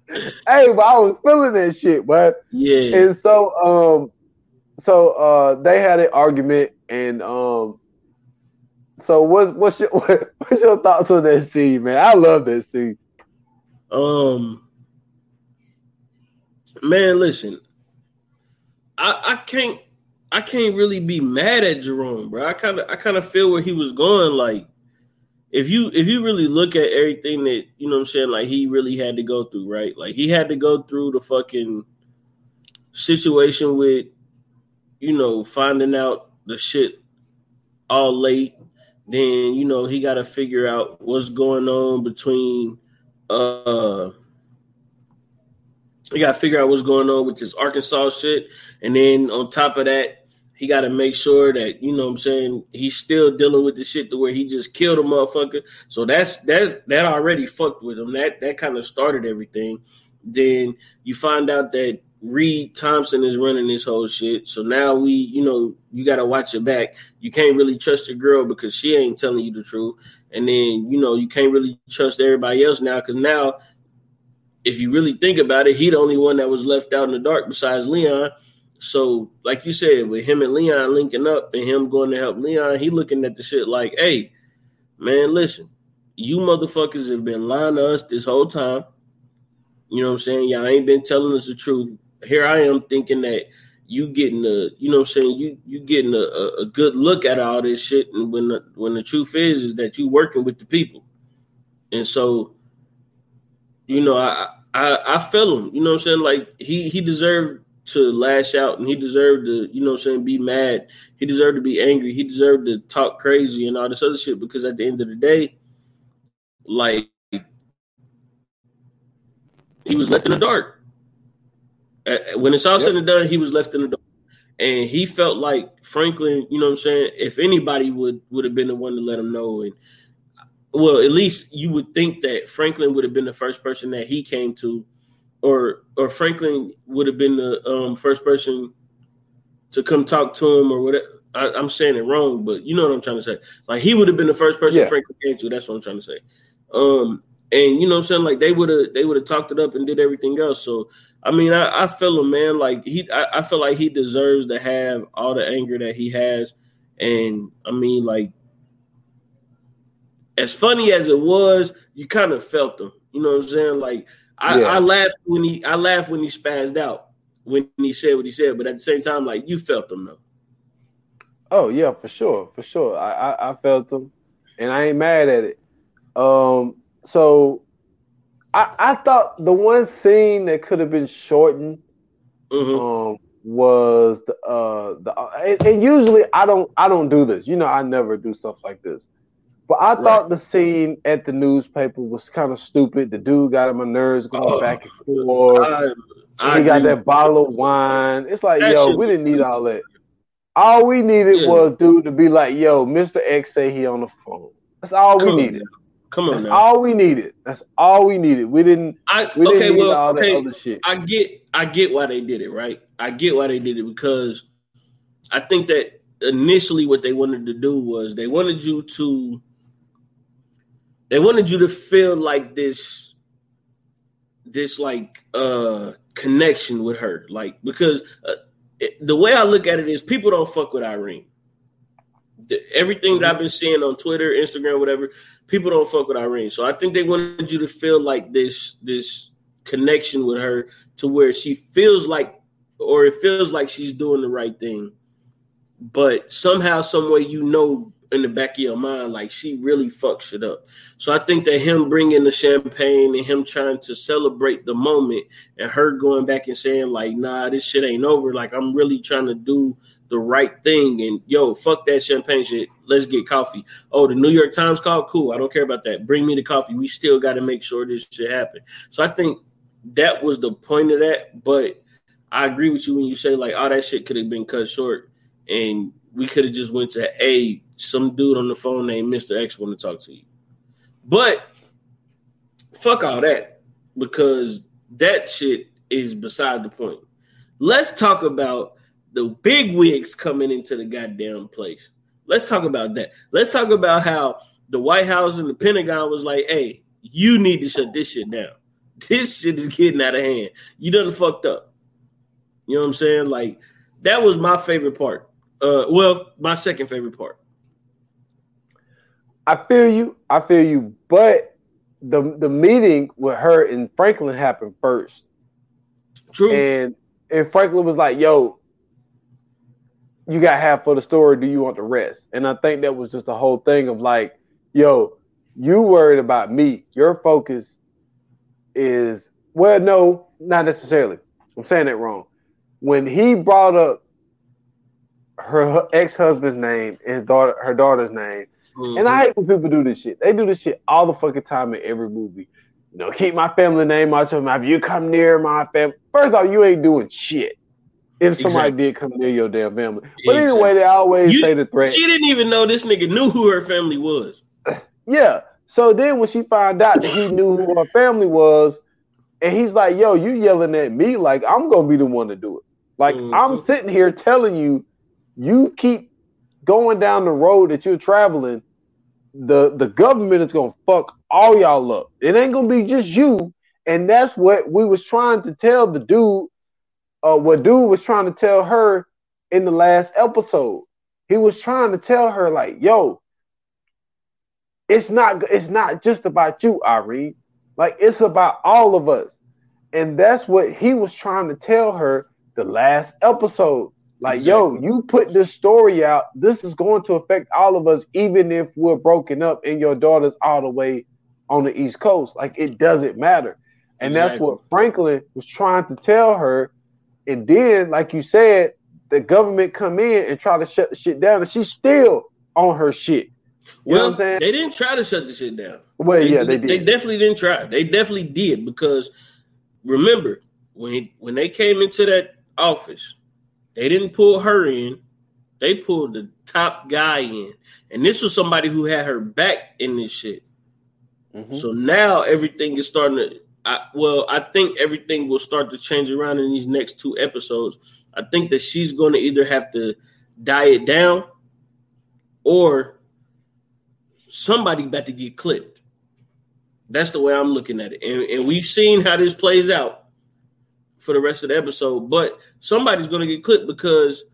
hey, but I was feeling that shit, but Yeah. and so um so uh they had an argument and um so what's what's your what, what's your thoughts on that scene, man? I love that scene. Um, man, listen, I I can't I can't really be mad at Jerome, bro. I kind of I kind of feel where he was going. Like, if you if you really look at everything that you know, what I'm saying, like he really had to go through, right? Like he had to go through the fucking situation with, you know, finding out the shit all late. Then you know he got to figure out what's going on between uh he got to figure out what's going on with this Arkansas shit, and then on top of that, he got to make sure that you know what I'm saying he's still dealing with the shit to where he just killed a motherfucker. So that's that that already fucked with him. That that kind of started everything. Then you find out that Reed Thompson is running this whole shit. So now we, you know, you got to watch your back. You can't really trust your girl because she ain't telling you the truth. And then, you know, you can't really trust everybody else now because now, if you really think about it, he the only one that was left out in the dark besides Leon. So, like you said, with him and Leon linking up and him going to help Leon, he looking at the shit like, hey, man, listen, you motherfuckers have been lying to us this whole time. You know what I'm saying? Y'all ain't been telling us the truth. Here I am thinking that you getting a, you know what I'm saying, you you getting a, a, good look at all this shit. And when the when the truth is is that you working with the people. And so, you know, I I I feel him. You know what I'm saying? Like he he deserved to lash out and he deserved to, you know what I'm saying, be mad. He deserved to be angry. He deserved to talk crazy and all this other shit because at the end of the day, like he was left in the dark. When it's all said and done, he was left in the dark. And he felt like Franklin, you know what I'm saying, if anybody would would have been the one to let him know and well, at least you would think that Franklin would have been the first person that he came to, or or Franklin would have been the um, first person to come talk to him or whatever. I, I'm saying it wrong, but you know what I'm trying to say. Like he would have been the first person Yeah. Franklin came to. That's what I'm trying to say. Um, and you know what I'm saying? Like they would have they would have talked it up and did everything else. So I mean, I, I feel him, man. Like he, I, I feel like he deserves to have all the anger that he has. And I mean, like as funny as it was, you kind of felt them. You know what I'm saying? Like I, Yeah. I laughed when he I laughed when he spazzed out when he said what he said, but at the same time, like you felt him though. Oh yeah, for sure, for sure. I, I I felt them, and I ain't mad at it. Um, so I I thought the one scene that could have been shortened hmm um was the uh the and, and usually I don't I don't do this. You know, I never do stuff like this. But I Right. thought the scene at the newspaper was kind of stupid. The dude got on my nerves going Oh. back and forth. I, I he got that bottle of wine. It's like, That yo, we didn't need all that. All we needed Yeah. was dude to be like, yo, Mr. X say he on the phone. That's all we Come on needed. now. Come on That's now. all we needed. That's all we needed. We didn't I we didn't okay, need well, all that okay. other shit. I get I get why they did it, right? I get why they did it because I think that initially what they wanted to do was they wanted you to they wanted you to feel like this this like uh connection with her like because uh, it, the way I look at it is people don't fuck with Irene. The, everything that I've been seeing on Twitter, Instagram, whatever, people don't fuck with Irene. So I think they wanted you to feel like this this connection with her to where she feels like or it feels like she's doing the right thing. But somehow, some way, you know, in the back of your mind, like she really fucks it up. So I think that him bringing the champagne and him trying to celebrate the moment and her going back and saying like, nah, this shit ain't over. Like I'm really trying to do the right thing. And yo, fuck that champagne shit. Let's get coffee. Oh, the New York Times called. Cool. I don't care about that. Bring me the coffee. We still got to make sure this shit happen. So I think that was the point of that. But I agree with you when you say like, all oh, that shit could have been cut short, and we could have just went to a some dude on the phone named Mister X want to talk to you. But fuck all that because that shit is beside the point. Let's talk about the big wigs coming into the goddamn place. Let's talk about that. Let's talk about how the White House and the Pentagon was like, hey, you need to shut this shit down. This shit is getting out of hand. You done fucked up. You know what I'm saying? Like, that was my favorite part. Uh, well, my second favorite part. I feel you. I feel you. But the the meeting with her and Franklin happened first. True. And and Franklin was like, "Yo, you got half of the story. Do you want the rest?" And I think that was just the whole thing of like, "Yo, you worried about me. Your focus is well, no, not necessarily. I'm saying that wrong. When he brought up her ex husband's name, his daughter, her daughter's name." Mm-hmm. And I hate when people do this shit. They do this shit all the fucking time in every movie. You know, keep my family name out your mouth. You come near my family. First off, you ain't doing shit. If somebody exactly. did come near your damn family. But exactly. anyway, they always you, say the threat. She didn't even know this nigga knew who her family was. yeah. So then when she found out that he knew who her family was, and he's like, yo, you yelling at me like I'm gonna be the one to do it. Like mm-hmm. I'm sitting here telling you, you keep going down the road that you're traveling the the government is gonna fuck all y'all up. It ain't gonna be just you. And that's what we was trying to tell the dude. Uh, what dude was trying to tell her in the last episode. He was trying to tell her like, "Yo, it's not it's not just about you, Irene. Like it's about all of us." And that's what he was trying to tell her the last episode. Like, exactly. yo, you put this story out. This is going to affect all of us, even if we're broken up and your daughter's all the way on the East Coast. Like, it doesn't matter. And exactly. that's what Franklin was trying to tell her. And then, like you said, the government come in and try to shut the shit down, and she's still on her shit. You well, they didn't try to shut the shit down. Well, they, yeah, they did. They definitely didn't try. They definitely did because remember when when they came into that office, they didn't pull her in. They pulled the top guy in. And this was somebody who had her back in this shit. Mm-hmm. So now everything is starting to I, well, I think everything will start to change around in these next two episodes. I think that she's going to either have to diet down or somebody about to get clipped. That's the way I'm looking at it. And, and we've seen how this plays out for the rest of the episode, but somebody's going to get clipped because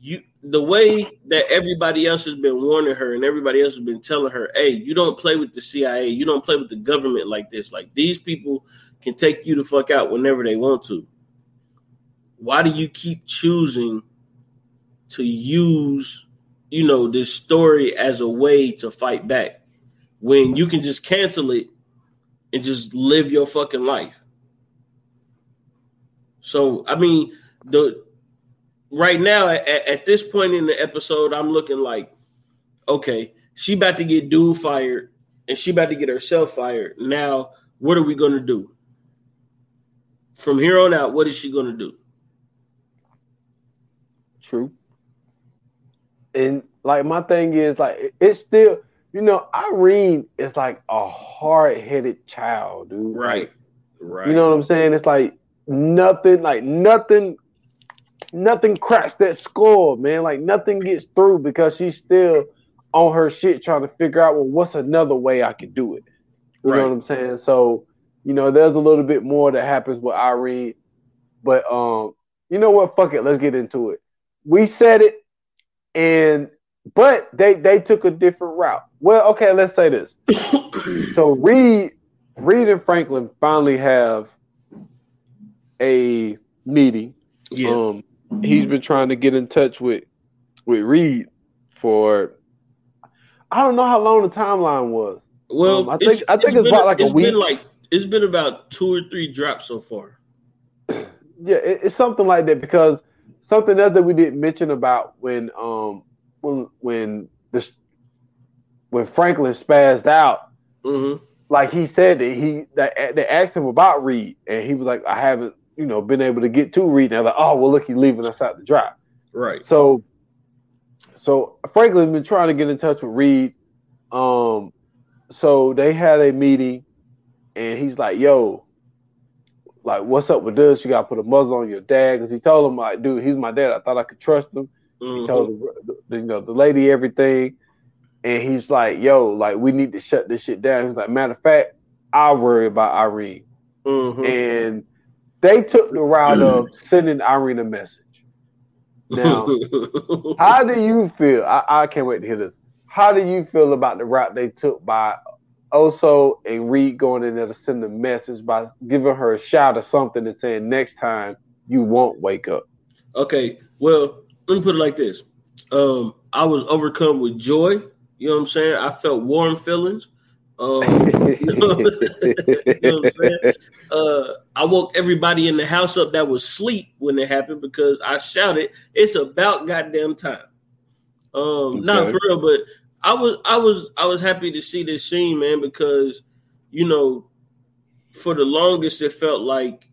you the way that everybody else has been warning her and everybody else has been telling her, "Hey, you don't play with the CIA, you don't play with the government like this. Like these people can take you the fuck out whenever they want to." Why do you keep choosing to use, you know, this story as a way to fight back when you can just cancel it and just live your fucking life? So I mean, the right now at, at, this point in the episode, I'm looking like, okay, she about to get dude fired, and she about to get herself fired. Now, what are we gonna do? From here on out, what is she gonna do? True. And like my thing is like it's still, you know, Irene is like a hard headed child, dude. Right. Right. You know what I'm saying? It's like nothing, like nothing, nothing cracks that skull, man. Like nothing gets through because she's still on her shit trying to figure out, well, what's another way I could do it? You right. know what I'm saying? So, you know, there's a little bit more that happens with Irene, but um, you know what? Fuck it, let's get into it. We said it, and but they they took a different route. Well, okay, let's say this. so Reed, Reed and Franklin finally have a meeting. Yeah. Um, he's been trying to get in touch with with Reed for I don't know how long the timeline was. Well, um, I think I think it's, it's about like a week. like it's been about two or three drops so far. yeah, it, it's something like that because something else that we didn't mention about when um when when this when Franklin spazzed out, Mm-hmm. like he said that he that they asked him about Reed, and he was like, I haven't you know been able to get to Reed. They're like, oh well, look, he's leaving us out the dry. Right. So, so Franklin's been trying to get in touch with Reed. Um, so they had a meeting, and he's like, "Yo, like, what's up with this? You got to put a muzzle on your dad." Because he told him, like, "Dude, he's my dad. I thought I could trust him." He Mhm. told the, you know the lady everything, and he's like, "Yo, like, we need to shut this shit down." He's like, "Matter of fact, I'll worry about Irene." Mhm. And they took the route of sending Irene a message. Now, how do you feel? I, I can't wait to hear this. How do you feel about the route they took by Oso and Reed going in there to send a message by giving her a shout or something and saying next time you won't wake up? Okay, well, let me put it like this. Um, I was overcome with joy. You know what I'm saying? I felt warm feelings. Um, you know what I'm saying? Uh, I woke everybody in the house up that was asleep when it happened because I shouted, "It's about goddamn time." Um, not for real, but I was, I was, I was happy to see this scene, man, because you know, for the longest, it felt like,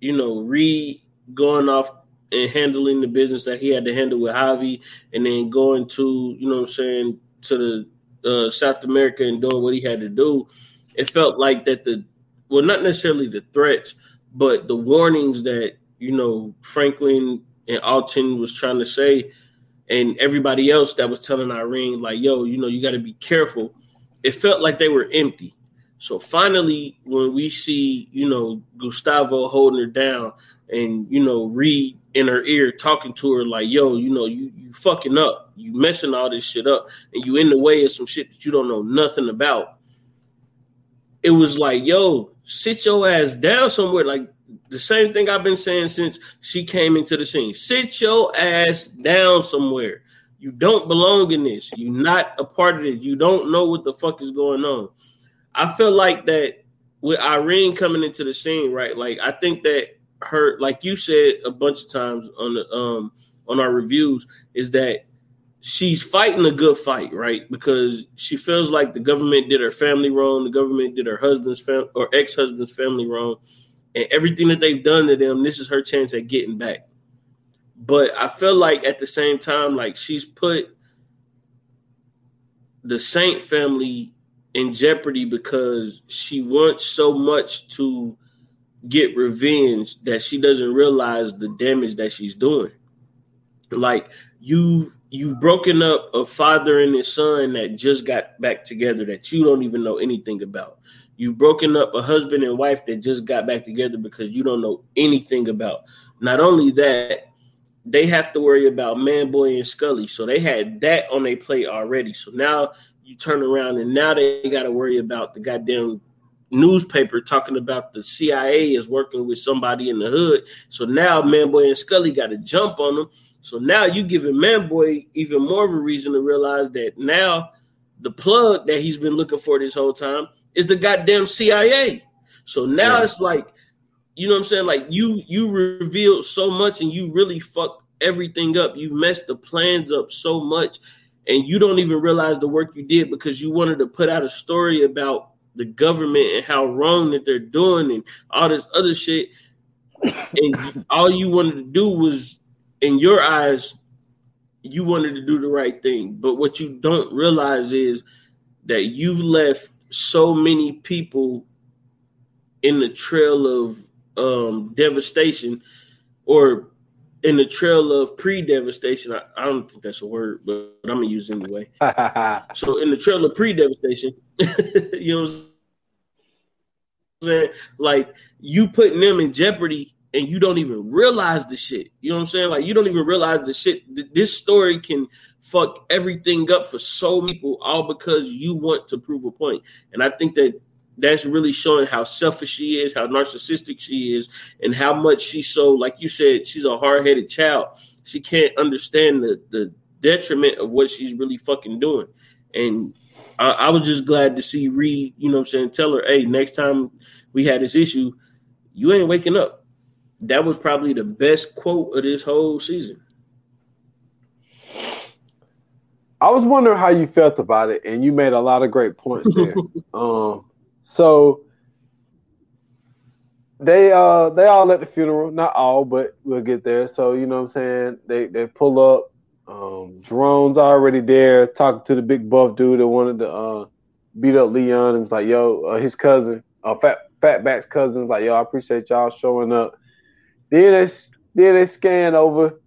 you know, Reed going off and handling the business that he had to handle with Javi, and then going to, you know, what I'm saying, to the uh, South America and doing what he had to do. It felt like that the, well, not necessarily the threats, but the warnings that you know Franklin and Alton was trying to say, and everybody else that was telling Irene, like, yo, you know, you got to be careful. It felt like they were empty. So finally, when we see, you know, Gustavo holding her down and, you know, Reed in her ear talking to her like, yo, you know, you, you fucking up. You messing all this shit up and you in the way of some shit that you don't know nothing about. It was like, yo, sit your ass down somewhere. Like the same thing I've been saying since she came into the scene. Sit your ass down somewhere. You don't belong in this. You're not a part of it. You don't know what the fuck is going on. I feel like that with Irene coming into the scene, right? Like I think that her, like you said a bunch of times on the um on our reviews, is that she's fighting a good fight, right? Because she feels like the government did her family wrong, the government did her husband's fam- or ex-husband's family wrong, and everything that they've done to them, this is her chance at getting back. But I feel like at the same time, like she's put the Saint family in jeopardy because she wants so much to get revenge that she doesn't realize the damage that she's doing. Like you've you've broken up a father and his son that just got back together that you don't even know anything about. You've broken up a husband and wife that just got back together because you don't know anything about. Not only that, they have to worry about Manboy and Scully. So they had that on their plate already. So now you turn around and now they got to worry about the goddamn newspaper talking about the CIA is working with somebody in the hood. So now Manboy and Scully got to jump on them. So now you giving Manboy even more of a reason to realize that now the plug that he's been looking for this whole time is the goddamn CIA. So now Yeah. it's like, you know what I'm saying? Like you you revealed so much and you really fucked everything up. You've messed the plans up so much and you don't even realize the work you did because you wanted to put out a story about the government and how wrong that they're doing and all this other shit. And all you wanted to do was, in your eyes, you wanted to do the right thing. But what you don't realize is that you've left so many people in the trail of um, devastation or in the trail of pre-devastation. I, I don't think that's a word, but I'm gonna use it anyway. So in the trail of pre-devastation, you know what I'm saying? Like you putting them in jeopardy and you don't even realize the shit. You know what I'm saying? Like you don't even realize the shit. This story can fuck everything up for so many people all because you want to prove a point. And I think that that's really showing how selfish she is, how narcissistic she is, and how much she's so, like you said, she's a hard-headed child. She can't understand the the detriment of what she's really fucking doing. And I, I was just glad to see Reed, you know what I'm saying, tell her, hey, next time we had this issue, you ain't waking up. that was probably the best quote of this whole season. I was wondering how you felt about it, and you made a lot of great points there. um, so they uh they all at the funeral, not all, but we'll get there. So you know what I'm saying? They they pull up. Um, Jerome's already there talking to the big buff dude that wanted to uh beat up Leon and was like, yo, uh, his cousin, uh, Fat Fatback's cousin was like, yo, I appreciate y'all showing up. Then they then they scan over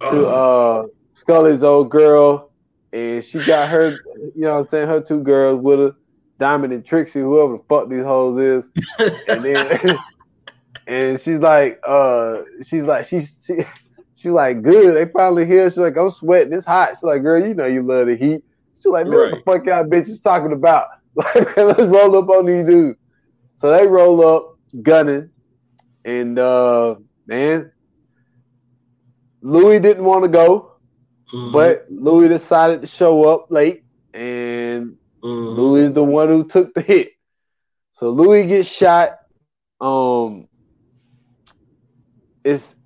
to uh Scully's old girl, and she got her, you know what I'm saying, her two girls with her, Diamond and Trixie, whoever the fuck these hoes is. And then and she's like, uh, she's like, she's she, she's like, good. They finally here. She's like, I'm sweating. It's hot. She's like, girl, you know you love the heat. She's like, man, right. what the fuck y'all bitches talking about? Like, man, let's roll up on these dudes. So they roll up, gunning, and uh, man, Louie didn't want to go, mm-hmm. but Louie decided to show up late, and mm-hmm. Louie is the one who took the hit. So Louie gets shot. Um, it's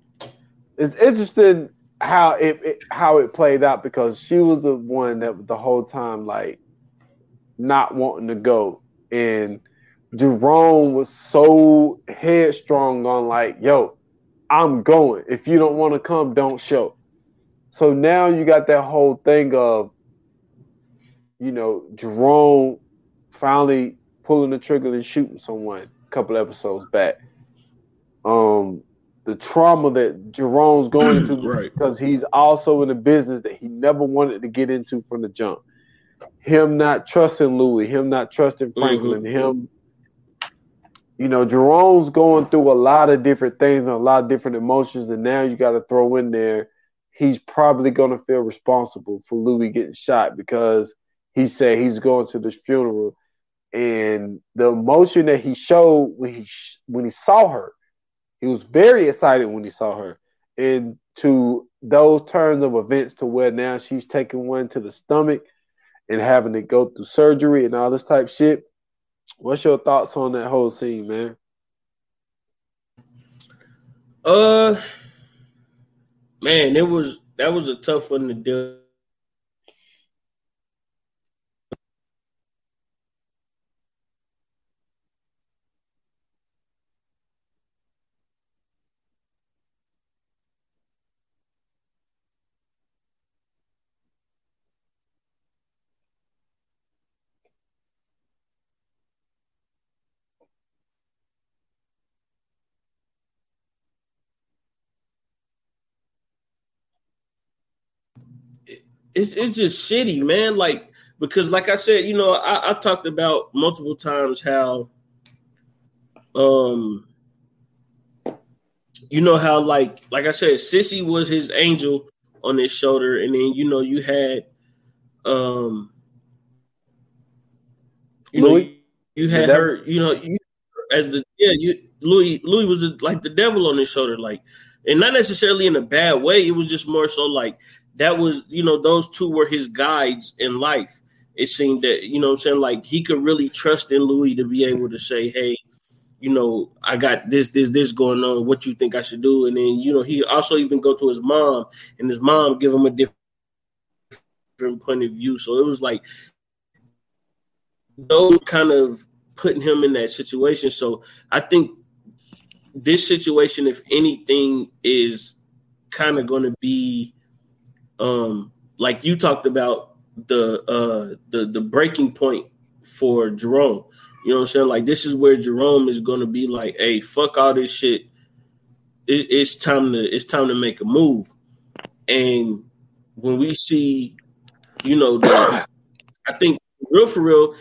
it's interesting how it, it, how it played out because she was the one that the whole time like not wanting to go. And Jerome was so headstrong on like yo I'm going. If you don't want to come don't show. So now you got that whole thing of you know Jerome finally pulling the trigger and shooting someone a couple episodes back. Um the trauma that Jerome's going through right. because he's also in a business that he never wanted to get into from the jump. Him not trusting Louie, him not trusting Franklin, mm-hmm. him, you know, Jerome's going through a lot of different things and a lot of different emotions, and now you got to throw in there. He's probably going to feel responsible for Louie getting shot because he said he's going to this funeral, and the emotion that he showed when he when he saw her he was very excited when he saw her. And to those turns of events to where now she's taking one to the stomach and having to go through surgery and all this type shit. What's your thoughts on that whole scene, man? Uh man, it was that was a tough one to deal it's it's just shitty, man. Like because, like I said, you know, I, I talked about multiple times how, um, you know how like like I said, Cissy was his angel on his shoulder, and then you know you had, um, you Louie? know, you had her, you know, you as the yeah, you Louie Louie was like the devil on his shoulder, like, and not necessarily in a bad way. It was just more so like that was, you know, those two were his guides in life. It seemed that, you know I'm saying, like he could really trust in Louie to be able to say, hey, you know, I got this, this, this going on. What you think I should do? And then, you know, he also even go to his mom and his mom give him a different point of view. So it was like those kind of putting him in that situation. So I think this situation, if anything, is kind of going to be um, like you talked about the uh the the breaking point for Jerome. You know what I'm saying? Like this is where Jerome is going to be like, "Hey, fuck all this shit. It, it's time to it's time to make a move." And when we see, you know, the, I think real for real,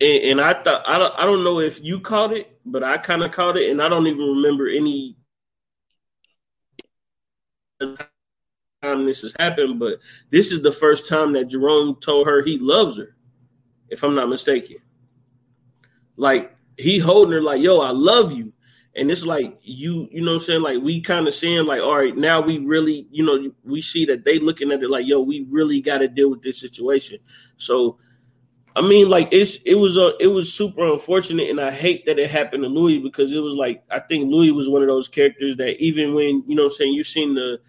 and, and I thought I don't I don't know if you caught it, but I kind of caught it, and I don't even remember any time this has happened, but this is the first time that Jerome told her he loves her, if I'm not mistaken. Like he holding her like, yo, I love you. And it's like you, you know what I'm saying? Like we kind of saying, like, all right, now we really, you know, we see that they looking at it like, yo, we really got to deal with this situation. So I mean, like it's it was a it was super unfortunate, and I hate that it happened to Louie because it was like I think Louie was one of those characters that even when you know I'm saying you've seen the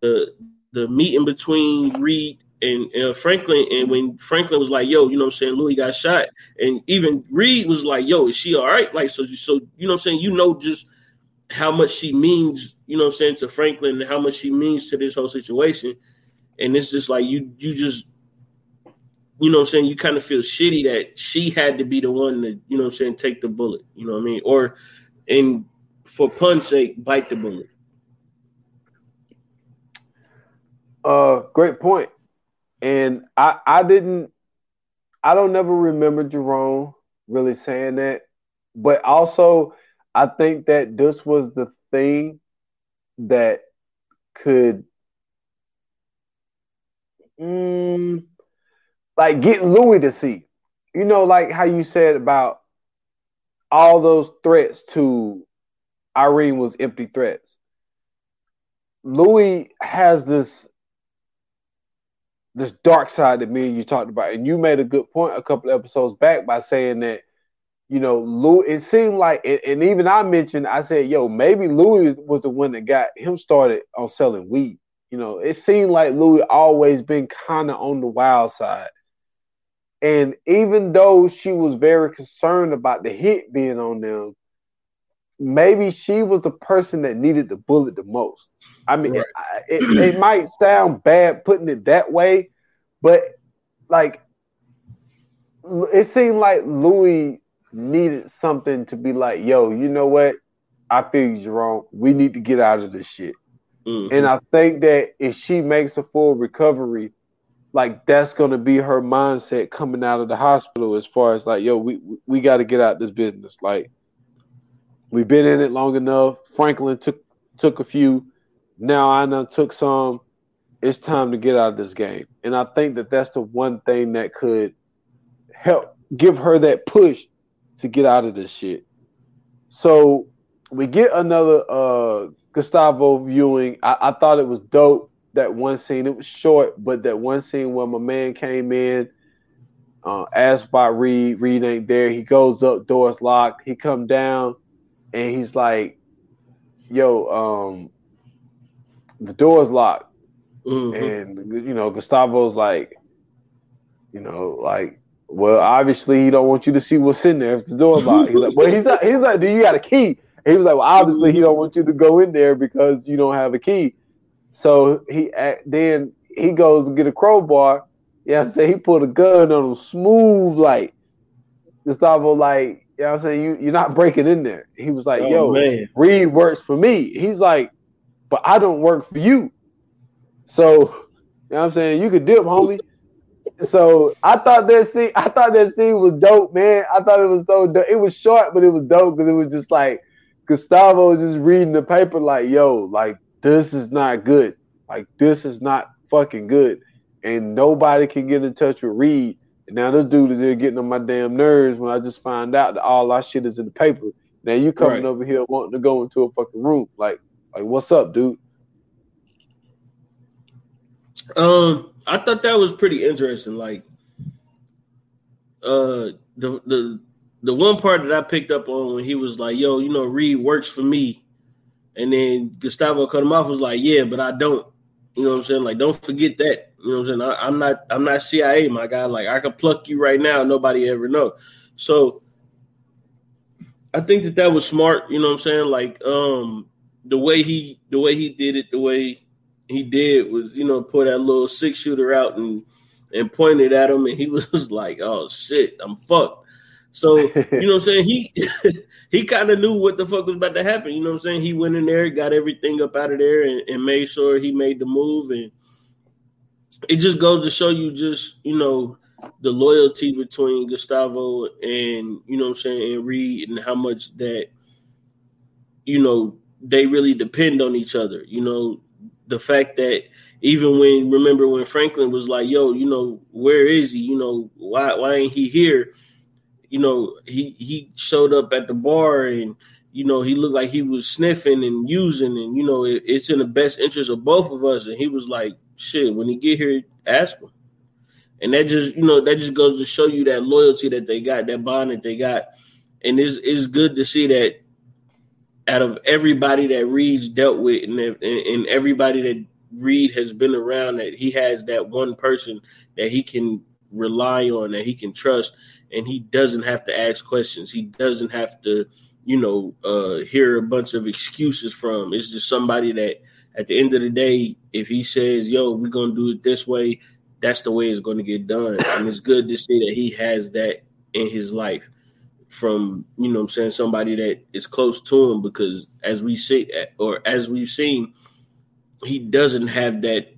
the the, meeting between Reed and Franklin, and when Franklin was like, "Yo," you know what I'm saying, Louie got shot, and even Reed was like, "Yo, is she all right?" Like so, so you know what I'm saying, you know just how much she means, you know what I'm saying, to Franklin, and how much she means to this whole situation. And it's just like you you just you know what I'm saying? You kind of feel shitty that she had to be the one to you know what I'm saying take the bullet you know what I mean? Or and for pun's sake bite the bullet uh great point. and I I didn't I don't never remember Jerome really saying that but also I think that this was the thing that could Mm, like get Louie to see. You know, like how you said about all those threats to Irene was empty threats. Louis has this this dark side that me and you talked about, and you made a good point a couple episodes back by saying that you know Louie. It seemed like, and even I mentioned, I said, "Yo, maybe Louie was the one that got him started on selling weed." You know, it seemed like Louie always been kind of on the wild side. And even though she was very concerned about the hit being on them, maybe she was the person that needed the bullet the most. I mean, right. it, it, it might sound bad putting it that way, but like it seemed like Louie needed something to be like, yo, you know what? I feel you, Jerome. We need to get out of this shit. Mm-hmm. And I think that if she makes a full recovery, like that's gonna be her mindset coming out of the hospital as far as like, yo, we we gotta get out this business. Like we've been in it long enough. Franklin took took a few. Now I know took some. It's time to get out of this game. And I think that that's the one thing that could help give her that push to get out of this shit. So we get another uh Gustavo viewing. I, I thought it was dope that one scene. It was short, but that one scene where my man came in, uh, asked by Reed. Reed ain't there. He goes up, doors locked. He come down, and he's like, "Yo, um, the door's locked." Mm-hmm. And you know, Gustavo's like, you know, like, well, obviously he don't want you to see what's in there if the door's locked. He's like, well, he's like, he's like, do you got a key? he was like, well, obviously he don't want you to go in there because you don't have a key. So he then he goes to get a crowbar. Yeah, I'm saying he put a gun on him smooth like Gustavo like, you know I'm saying? You you're not breaking in there. He was like, oh, yo, man. Reed works for me. He's like, but I don't work for you. So, you know what I'm saying? You could dip, homie. so I thought that scene, I thought that scene was dope, man. I thought it was so dope. It was short, but it was dope because it was just like Gustavo just reading the paper like, yo, like this is not good. Like this is not fucking good. And nobody can get in touch with Reed. Now this dude is here getting on my damn nerves when I just find out that all our shit is in the paper. Now you coming right. over here wanting to go into a fucking room. Like, like what's up, dude? Um, I thought that was pretty interesting. Like, uh, the the the one part that I picked up on when he was like, "Yo, you know, Reed works for me," and then Gustavo cut him off was like, "Yeah, but I don't." You know what I'm saying? Like, don't forget that. You know what I'm saying? I, am not. I'm not CIA, my guy. Like, I could pluck you right now. Nobody ever know. So, I think that that was smart. You know what I'm saying? Like, um, the way he, the way he did it, the way he did was, you know, put that little six shooter out and and pointed at him, and he was like, "Oh shit, I'm fucked." So, you know what I'm saying? He he kind of knew what the fuck was about to happen. You know what I'm saying? He went in there, got everything up out of there, and, and made sure he made the move. And it just goes to show you just, you know, the loyalty between Gustavo and, you know what I'm saying, and Reed and how much that, you know, they really depend on each other. You know, the fact that even when remember when Franklin was like, yo, you know, where is he? You know, why why ain't he here? you know, he he showed up at the bar and you know he looked like he was sniffing and using, and you know it, it's in the best interest of both of us. And he was like, "Shit, when he get here, ask him." and that just you know that just goes to show you that loyalty that they got, that bond that they got, and it's it's good to see that out of everybody that Reed's dealt with, and, and everybody that Reed has been around, that he has that one person that he can rely on, that he can trust, and he doesn't have to ask questions. He doesn't have to, you know, uh, hear a bunch of excuses from. It's just somebody that, at the end of the day, if he says, "Yo, we're gonna do it this way," that's the way it's to get done. And it's good to see that he has that in his life from, you know I'm saying, somebody that is close to him because as we see or as we've seen, he doesn't have that,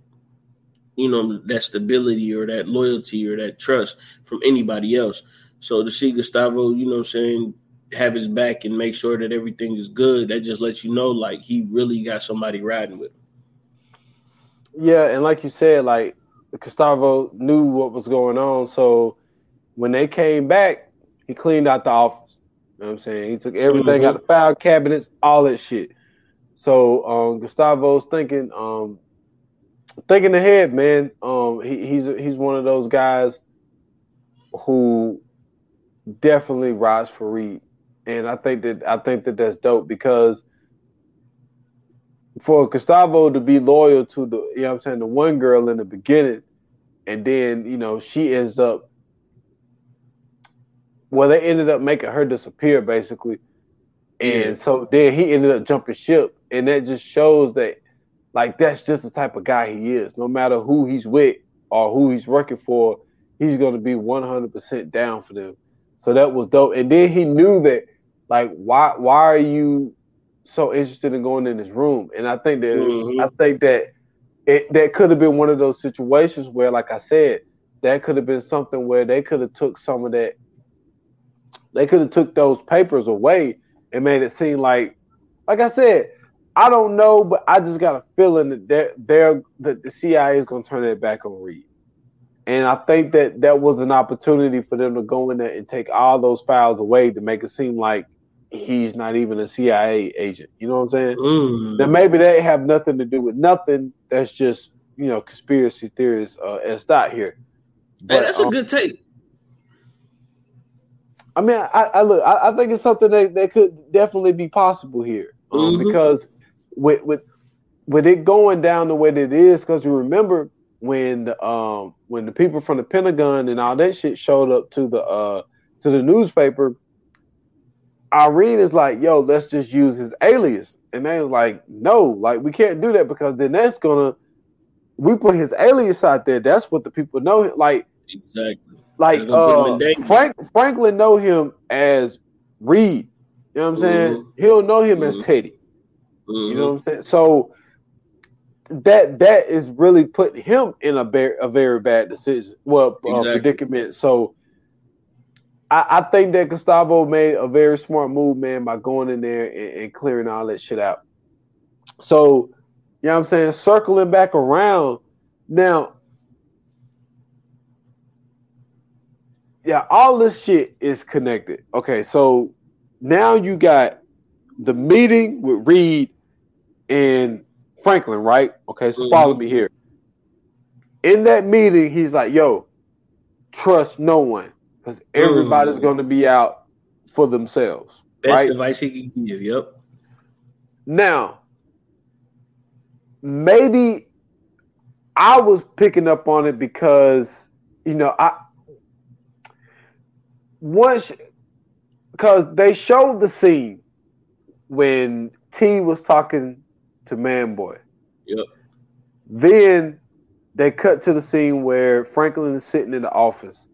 you know, that stability or that loyalty or that trust from anybody else. So to see Gustavo, you know I'm saying, have his back and make sure that everything is good, that just lets you know like he really got somebody riding with him. Yeah, and like you said, like Gustavo knew what was going on. So when they came back, he cleaned out the office. You know what I'm saying? He took everything mm-hmm. out the file cabinets, all that shit. So um, Gustavo's thinking, um, thinking ahead, man. Um, he, he's he's one of those guys who definitely rides for Reed, and I think that I think that that's dope because for Gustavo to be loyal to the, you know I'm saying, the one girl in the beginning, and then, you know, she ends up, well, they ended up making her disappear basically. And yeah. so then he ended up jumping ship. And that just shows that, like, that's just the type of guy he is. No matter who he's with or who he's working for, he's going to be 100% down for them. So that was dope. And then he knew that, like, why, why are you so interested in going in this room. And I think that mm-hmm. I think that it that could have been one of those situations where, like I said, that could have been something where they could have took some of that. They could have took those papers away and made it seem like, like I said, I don't know, but I just got a feeling that they're, they're that the CIA is going to turn it back on Reed. And I think that that was an opportunity for them to go in there and take all those files away to make it seem like he's not even a CIA agent. You know what I'm saying? Mm. Now maybe they have nothing to do with nothing. That's just you know conspiracy theories uh, as here. But, hey, that's um, a good take. I mean, I, I look. I, I, think it's something that, that could definitely be possible here um, mm-hmm. because with with with it going down the way that it is, because you remember when the um when the people from the Pentagon and all that shit showed up to the uh to the newspaper Irene is like, yo, let's just use his alias. And they was like, no, like we can't do that because then that's gonna we put his alias out there. That's what the people know. Like exactly. Like uh, Frank Franklin know him as Reed. You know what I'm saying? Mm-hmm. He'll know him mm-hmm. as Teddy. Mm-hmm. You know what I'm saying? So that that is really putting him in a very a very bad decision. Well, uh, exactly. uh, predicament. So I, I, think that Gustavo made a very smart move, man, by going in there and, and clearing all that shit out. So, you know what I'm saying? Circling back around. Now, yeah, all this shit is connected. Okay, so now you got the meeting with Reed and Franklin, right? Okay, so mm-hmm. follow me here. In that meeting, he's like, yo, trust no one because everybody's going to be out for themselves. Best right? advice he can give. Yep. Now, maybe I was picking up on it because you know I once because they showed the scene when T was talking to Manboy. Yep. Then they cut to the scene where Franklin is sitting in the office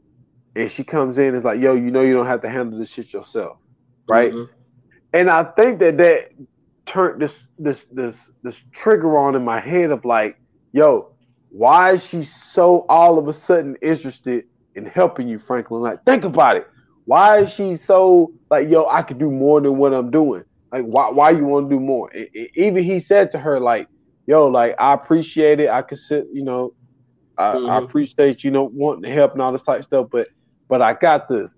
and she comes in and is like, "Yo, you know you don't have to handle this shit yourself, right?" Mm-hmm. And I think that that turned this this this this trigger on in my head of like, "Yo, why is she so all of a sudden interested in helping you, Franklin? Like, think about it. Why is she so like, yo, I could do more than what I'm doing? Like, why why you want to do more?" It, it, even he said to her like, "Yo, like I appreciate it. I could sit, you know." I, mm-hmm. I, appreciate you know wanting to help and all this type of stuff, but but I got this.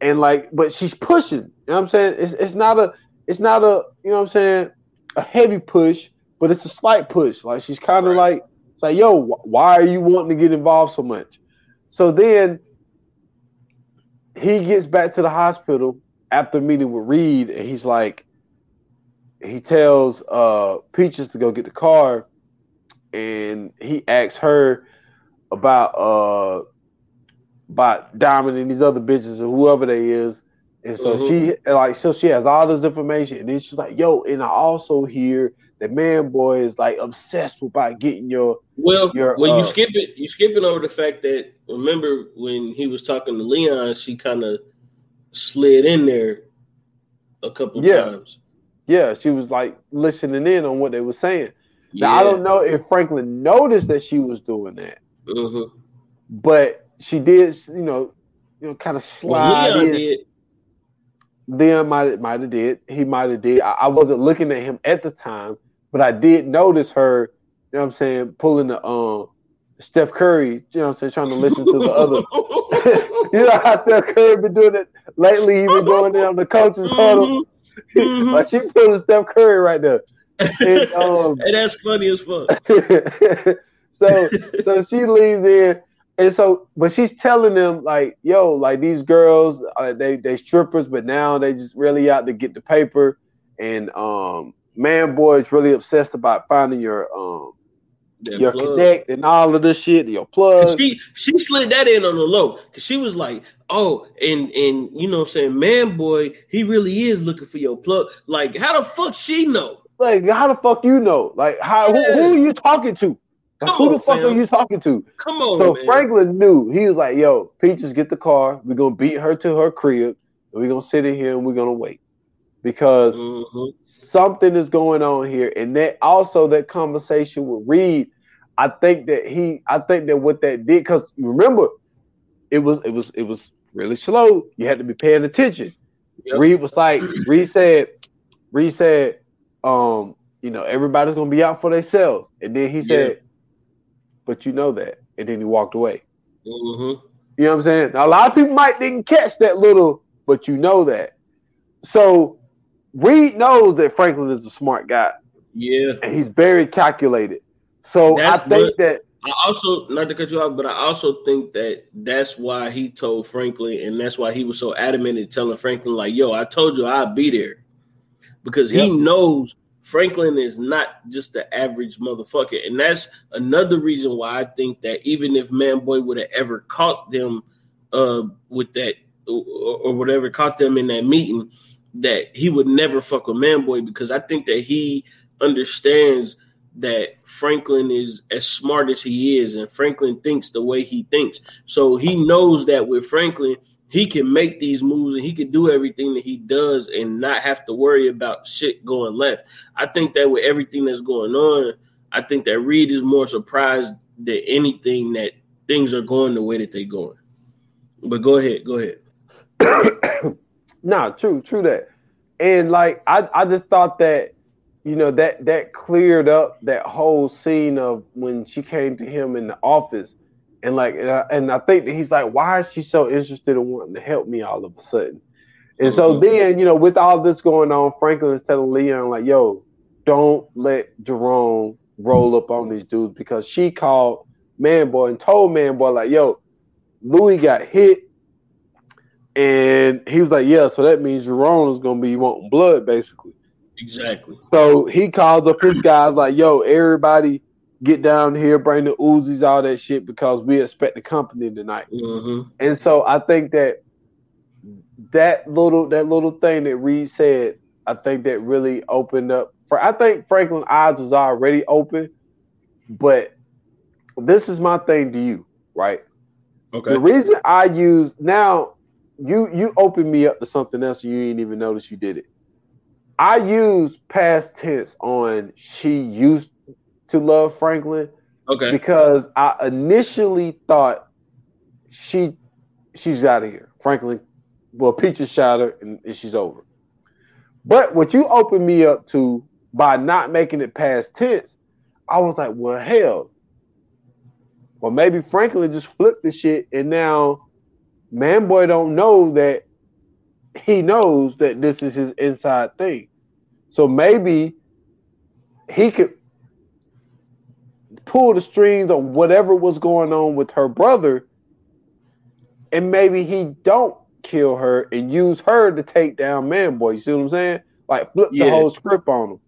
And like, but she's pushing. You know what I'm saying? It's it's not a it's not a you know what I'm saying a heavy push, but it's a slight push. Like she's kind of right. like it's like, yo, why are you wanting to get involved so much? so then he gets back to the hospital after meeting with Reed, and he's like, he tells uh Peaches to go get the car, and he asks her about uh about Diamond and these other bitches or whoever they is. And so Mhm. she like so she has all this information, and then she's like, "Yo," and I also hear that Manboy is like obsessed with about getting your Well, Your, when uh, you skip it, you skipping over the fact that remember when he was talking to Leon, she kind of slid in there a couple Yeah. times. yeah. She was like listening in on what they were saying. Yeah. Now I don't know if Franklin noticed that she was doing that, Mhm. but she did, you know, you know, kind of Well, slide Leon in. did. Leon might might have did. He might have did. I, I wasn't looking at him at the time, but I did notice her. You know what I'm saying? Pulling the um Steph Curry. You know what I'm saying? Trying to listen to the other. you know how Steph Curry been doing it lately. He been going there on the coaches huddle. Mhm. Mhm. like she pulling Steph Curry right there. And, um, Hey, that's funny as fuck. so so she leaves in and so but she's telling them like yo like these girls uh, they they strippers but now they just really out to get the paper and um Manboy is really obsessed about finding your um That your plug. connect and all of this shit your plug she she slid that in on the low because she was like, "Oh, and and you know, what I'm saying, man, boy, he really is looking for your plug. Like, how the fuck she know? like how the fuck you know like how who, who are you talking to Like, who the fuck fam. are you talking to Come on, So man. Franklin knew he was like, "Yo, Peaches, get the car. We're gonna beat her to her crib, and we're gonna sit in here and we're gonna wait because Mhm. something is going on here." And that also that conversation with Reed, I think that he, I think that what that did, because remember, it was it was it was really slow. You had to be paying attention. Yep. Reed was like, Reed said, Reed said, um, you know, everybody's gonna be out for themselves, and then he said, "But you know that," and then he walked away. Mhm. You know what I'm saying? Now, a lot of people might didn't catch that little, but you know that. So Reed knows that Franklin is a smart guy Yeah. and he's very calculated. So I think that I also not to cut you off, but I also think that that's why he told Franklin, and that's why he was so adamant in telling Franklin, like, "Yo, I told you I'd be there," because he Yep. knows Franklin is not just the average motherfucker, and that's another reason why I think that even if Manboy would have ever caught them uh, with that or, or whatever, caught them in that meeting, that he would never fuck with Manboy because I think that he understands that Franklin is as smart as he is, and Franklin thinks the way he thinks. So he knows that with Franklin, he can make these moves and he can do everything that he does and not have to worry about shit going left. I think that with everything that's going on, I think that Reed is more surprised than anything that things are going the way that they're going. But go ahead, go ahead. nah, true, true that. And like I, I just thought that, you know, that that cleared up that whole scene of when she came to him in the office, and like, and I, and I think that he's like, why is she so interested in wanting to help me all of a sudden? And so Mhm. then, you know, with all this going on, Franklin is telling Leon like, yo, don't let Jerome roll up on these dudes because she called Manboy and told Manboy like, yo, Louie got hit. And he was like, Yeah, so that means Jerome is gonna be wanting blood, basically. Exactly. So he calls up his guys like, Yo, everybody get down here, bring the Uzis, all that shit, because we expect the company tonight. hmm And so I think that that little that little thing that Reed said, I think that really opened up for I think Franklin eyes was already open, but this is my thing to you, right? Okay. The reason I use now, you you opened me up to something else and you didn't even notice you did it. I use past tense on she used to love Franklin Okay. because I initially thought she she's out of here. Franklin, well, Peaches shot her and, and she's over. But what you opened me up to by not making it past tense, I was like, well, hell. Well, maybe Franklin just flipped the shit and now Manboy don't know that he knows that this is his inside thing. So maybe he could pull the strings on whatever was going on with her brother and maybe he don't kill her and use her to take down Manboy. You see what I'm saying? Like flip Yeah. the whole script on him.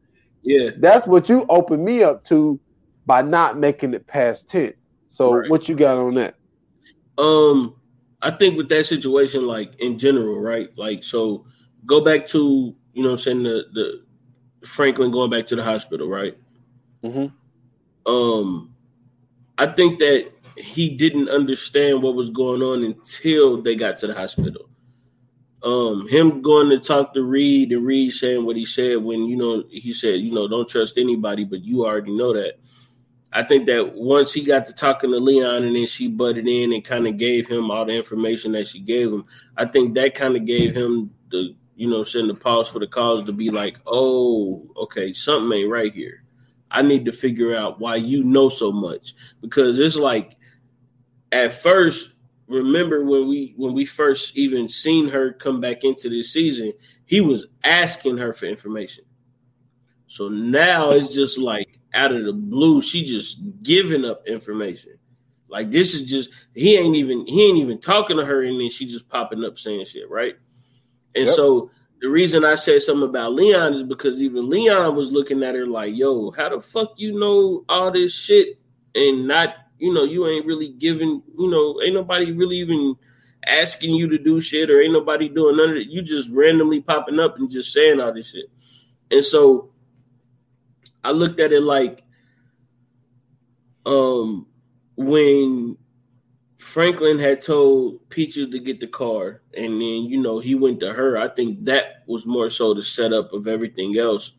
Yeah. That's what you open me up to by not making it past tense. So Right. what you got on that? Um, I think with that situation, like in general, right? Like, so go back to you know, what I'm saying the the Franklin going back to the hospital, right? Mhm. Um, I think that he didn't understand what was going on until they got to the hospital. Um, him going to talk to Reed and Reed saying what he said when you know he said, you know, don't trust anybody, but you already know that. I think that once he got to talking to Leon and then she butted in and kind of gave him all the information that she gave him, I think that kind of gave him the, you know, send the pause for the cause to be like, oh, okay, something ain't right here. I need to figure out why you know so much because it's like at first, remember when we when we first even seen her come back into this season, he was asking her for information. So now it's just like out of the blue, she just giving up information. Like this is just he ain't even he ain't even talking to her, and then she just popping up saying shit, right? And Yep. so the reason I said something about Leon is because even Leon was looking at her like, "Yo, how the fuck you know all this shit and not, you know, you ain't really giving, you know, ain't nobody really even asking you to do shit or ain't nobody doing none of it. You just randomly popping up and just saying all this shit." And so I looked at it like um when Franklin had told Peaches to get the car and then you know he went to her, I think that was more so the setup of everything else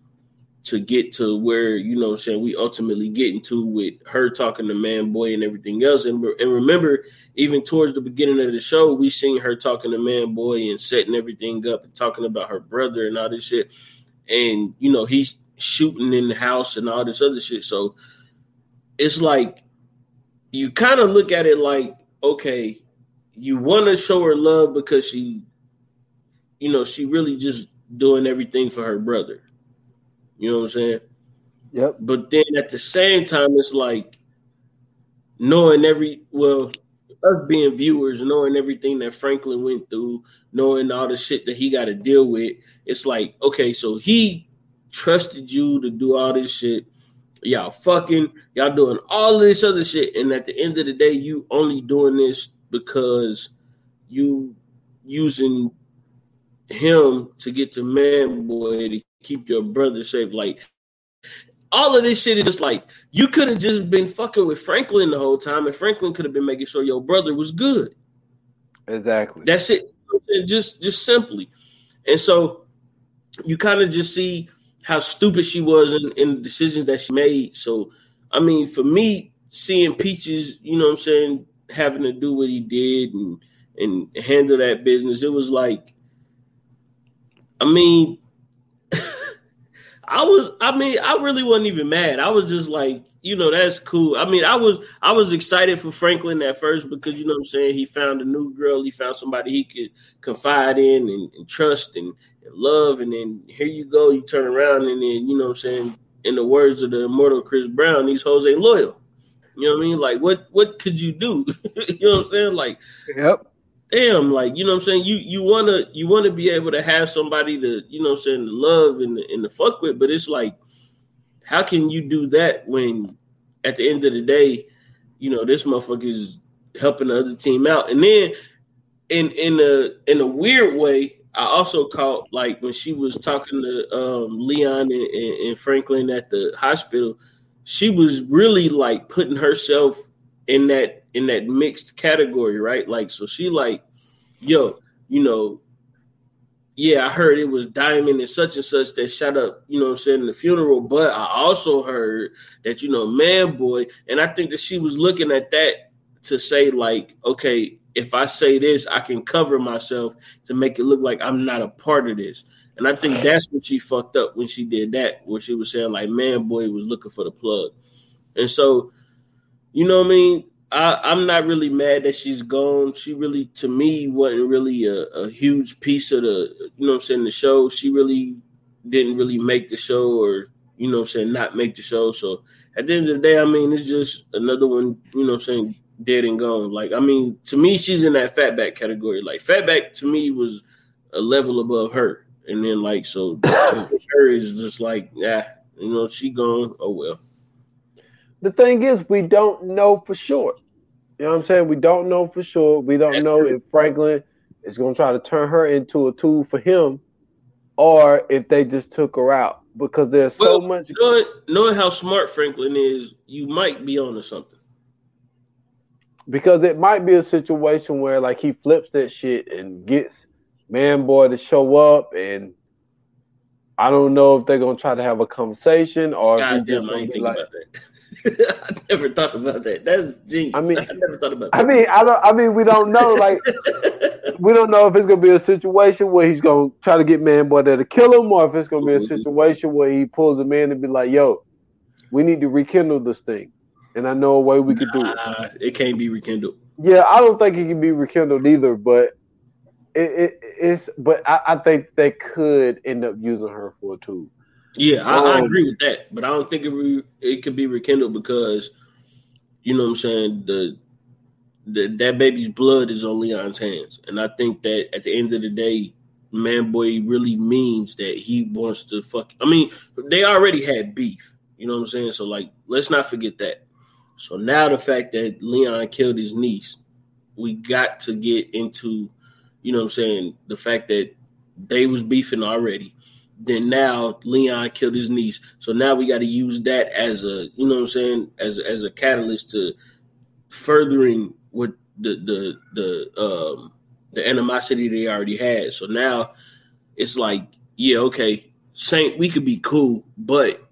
to get to where, you know I'm saying, we ultimately get into with her talking to Manboy and everything else. And, and remember, even towards the beginning of the show, we seen her talking to Manboy and setting everything up and talking about her brother and all this shit. And you know, he's shooting in the house and all this other shit. So it's like you kind of look at it like, okay, you want to show her love because she, you know, she really just doing everything for her brother. You know what I'm saying? Yep. But then at the same time, it's like knowing every well, us being viewers, knowing everything that Franklin went through, knowing all the shit that he got to deal with. It's like, okay, so he trusted you to do all this shit. Y'all fucking, y'all doing all of this other shit, and at the end of the day, you only doing this because you using him to get to Manboy to keep your brother safe. Like all of this shit is just like you could have just been fucking with Franklin the whole time, and Franklin could have been making sure your brother was good. Exactly. That's it. Just just simply. And so you kind of just see how stupid she was in, in the decisions that she made. So I mean, for me, seeing Peaches, you know what I'm saying, having to do what he did and and handle that business, it was like I mean I was I mean, I really wasn't even mad. I was just like, you know, that's cool. I mean, I was I was excited for Franklin at first because you know what I'm saying, he found a new girl, he found somebody he could confide in and, and trust and, love, and then here you go, you turn around and then you know what I'm saying, in the words of the immortal Chris Brown, these hoes ain't loyal. You know what I mean? Like what what could you do? you know what I'm saying? Like Yep. damn, like you know what I'm saying. You you wanna you wanna be able to have somebody to you know what I'm saying to love and and to fuck with, but it's like, how can you do that when at the end of the day, you know this motherfucker is helping the other team out, and then in in a in a weird way, I also caught like when she was talking to um, Leon and, and, Franklin at the hospital, she was really like putting herself in that in that mixed category, right? Like, so she like, yo, you know, yeah, I heard it was Diamond and such and such that shot up, you know I'm saying, in the funeral, but I also heard that, you know, Manboy, and I think that she was looking at that to say, like, okay, if I say this, I can cover myself to make it look like I'm not a part of this. And I think that's what she fucked up when she did that, where she was saying, like, Manboy was looking for the plug. And so, you know what I mean? I, I'm not really mad that she's gone. She really, to me, wasn't really a, a huge piece of the, you know I'm saying, the show. She really didn't really make the show or, you know what I'm saying, not make the show. So at the end of the day, I mean, it's just another one, you know what I'm saying, dead and gone. Like I mean, to me, she's in that fatback category. Like fatback to me was a level above her, and then like so her is just like yeah, you know, she gone. Oh well. The thing is, we don't know for sure. You know what I'm saying? We don't know for sure. We don't That's know true. if Franklin is going to try to turn her into a tool for him, or if they just took her out because there's so much. Knowing, knowing how smart Franklin is, you might be onto something. Because it might be a situation where like he flips that shit and gets Manboy to show up and I don't know if they're gonna try to have a conversation or if God damn, I ain't think like about that. I never thought about that. That's genius. I mean- I never thought about that. I mean I don't I mean we don't know like we don't know if it's gonna be a situation where he's gonna try to get Manboy there to kill him or if it's gonna be a situation where he pulls him in and be like, yo, we need to rekindle this thing. And I know a way we could do it. It can't be rekindled. Yeah, I don't think it can be rekindled either, but it, it it's but I, I think they could end up using her for a tool. Yeah, I, I Um, agree with that, but I don't think it re, it could be rekindled because you know what I'm saying the, the that baby's blood is on Leon's hands, and I think that at the end of the day, Manboy really means that he wants to fuck. I mean, they already had beef, you know what I'm saying. So like, let's not forget that. So now the fact that Leon killed his niece, we got to get into, you know what I'm saying, the fact that they was beefing already then now Leon killed his niece. So now we got to use that as a, you know what I'm saying, as as a catalyst to furthering what the the the um the animosity they already had. So now it's like, yeah, okay, Saint, we could be cool, but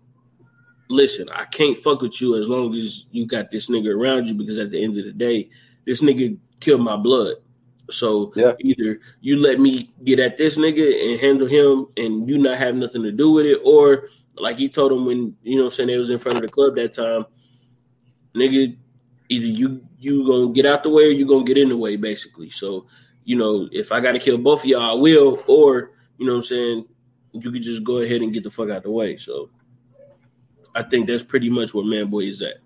listen, I can't fuck with you as long as you got this nigga around you because at the end of the day, this nigga killed my blood. So Yeah. either you let me get at this nigga and handle him and you not have nothing to do with it, or like he told him when you know what I'm saying they was in front of the club that time, nigga, either you you gonna get out the way or you gonna get in the way, basically. So, you know, if I gotta kill both of y'all, I will, or you know what I'm saying, you could just go ahead and get the fuck out the way. So I think that's pretty much where Manboy is at.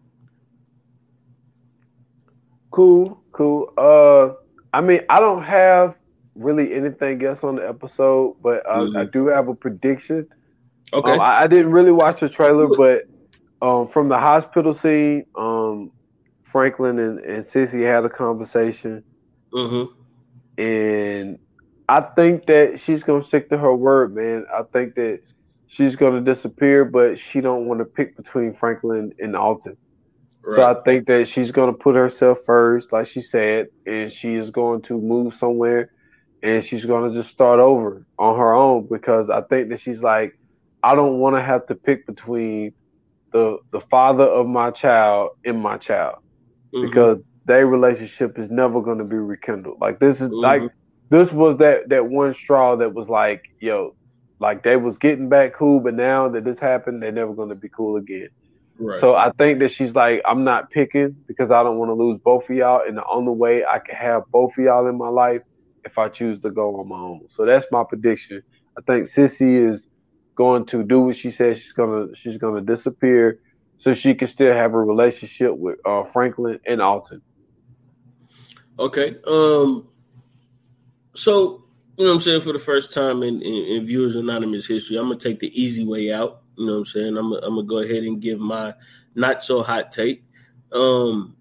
Cool, cool. Uh, I mean, I don't have really anything else on the episode, but uh, Mhm. I do have a prediction. Okay. Um, I, I didn't really watch the trailer, but um, from the hospital scene, um, Franklin and, and Cissy had a conversation, mm-hmm. and I think that she's gonna stick to her word, man. I think that she's gonna disappear, but she don't want to pick between Franklin and Alton. So I think that she's going to put herself first, like she said, and she is going to move somewhere and she's going to just start over on her own because I think that she's like, I don't want to have to pick between the the father of my child and my child Mhm. because their relationship is never going to be rekindled. Like this is Mhm. like this was that that one straw that was like, yo, like they was getting back cool, but now that this happened, they're never going to be cool again. right. So I think that she's like, I'm not picking because I don't want to lose both of y'all. And the only way I can have both of y'all in my life if I choose to go on my own. So that's my prediction. I think Cissy is going to do what she says she's gonna she's gonna disappear so she can still have a relationship with uh, Franklin and Alton. Okay. Um. So you know what I'm saying for the first time in, in, in Viewers Anonymous history, I'm gonna take the easy way out. You know what I'm saying? I'm gonna, I'm gonna go ahead and give my not so hot take. Um,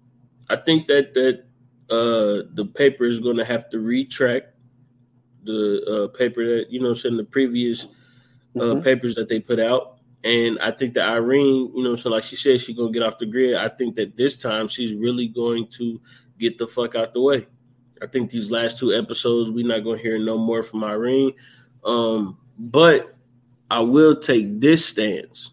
I think that that uh the paper is gonna have to retract the uh, paper that you know what I'm saying the previous uh, Mhm. papers that they put out. And I think that Irene, you know, so like she said, she's gonna get off the grid. I think that this time she's really going to get the fuck out the way. I think these last two episodes we're not gonna hear no more from Irene. Um, but I will take this stance.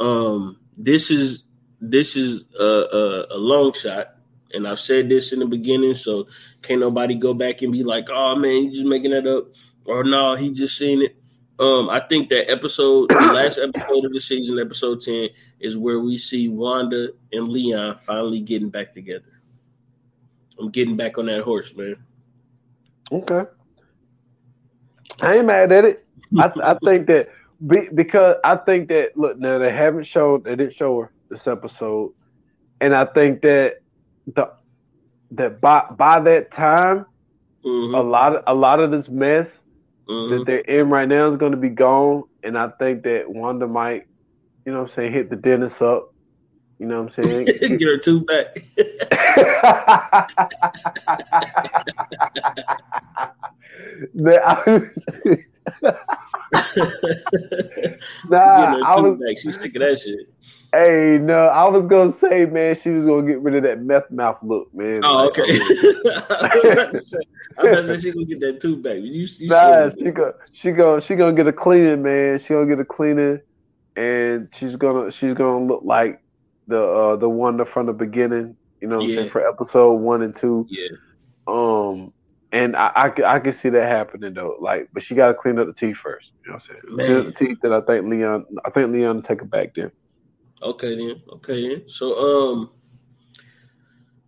Um, this is this is a, a, a long shot, and I've said this in the beginning, so can't nobody go back and be like, "Oh man, you just making that up," or "No, he just seen it." Um, I think that episode, the last episode of the season, episode ten, is where we see Wanda and Leon finally getting back together. I'm getting back on that horse, man. Okay. I ain't mad at it. I, I think that be, because I think that look now they haven't showed they didn't show her this episode, and I think that the that by by that time, Mhm, a lot of a lot of this mess mhm. that they're in right now is going to be gone, and I think that Wanda might, you know, what I'm saying, hit the dentist up. You know what I'm saying? Get her tooth back. Nah, Get nah, her I was, back. She's sick of that shit. hey, no, I was gonna say, man, she was gonna get rid of that meth mouth look, man. Oh, okay. I mean, I was about to say, I was about to say she gonna get that tooth back. You, you Nah, she go, she go, she gonna get a cleaning, man. She gonna get a cleaning, and she's gonna, she's gonna look like the uh the Wanda from the beginning. You know what I'm Yeah. saying for episode one and two. yeah. Um, and I, I, I can see that happening though. Like, but she got to clean up the teeth first. You know what I'm saying? Clean up the teeth. that I think Leon, I think Leon will take it back then. Okay then. Okay then. So um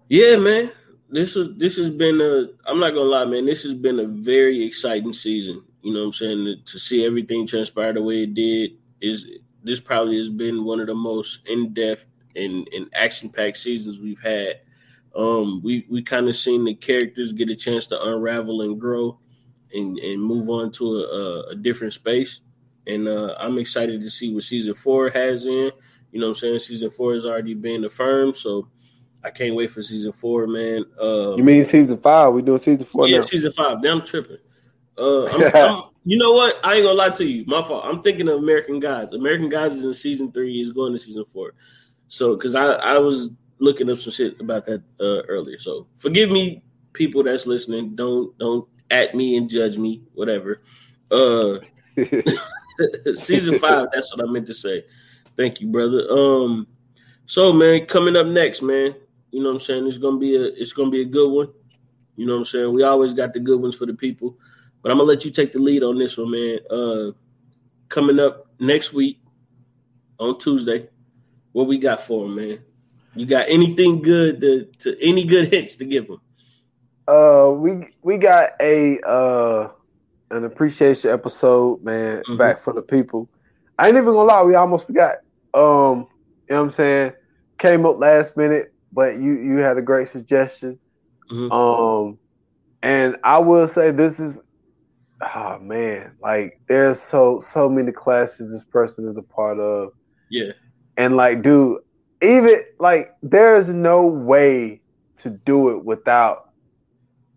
yeah, man. This is this has been a I'm not gonna lie, man, this has been a very exciting season. You know what I'm saying? To, to see everything transpire the way it did is this probably has been one of the most in-depth and, and action-packed seasons we've had. Um we we kind of seen the characters get a chance to unravel and grow and, and move on to a, a different space. And uh, I'm excited to see what season four has in. You know what I'm saying? Season four has already been affirmed, so I can't wait for season four, man. Uh, You mean season five? We doing season four yeah, now? season five. Damn tripping. Uh, I'm, I'm, you know what? I ain't gonna lie to you. My fault. I'm thinking of American Gods. American Gods is in season three. Is going to season four. So, because I I was looking up some shit about that uh, earlier. So, forgive me, people that's listening. Don't don't at me and judge me. Whatever. Uh, season five. That's what I meant to say. Thank you, brother. Um, so man, coming up next, man. You know what I'm saying? It's gonna be a it's gonna be a good one. You know what I'm saying? We always got the good ones for the people, but I'm gonna let you take the lead on this one, man. Uh, coming up next week on Tuesday, what we got for 'em, man? You got anything good to, to any good hits to give them? Uh, we we got a uh an appreciation episode, man, Mhm. back for the people. I ain't even gonna lie, we almost forgot. Um, you know what I'm saying? Came up last minute, but you you had a great suggestion. Mhm. Um, and I will say this is, oh man, like there's so so many classes this person is a part of, Yeah, and like, dude, even like there's no way to do it without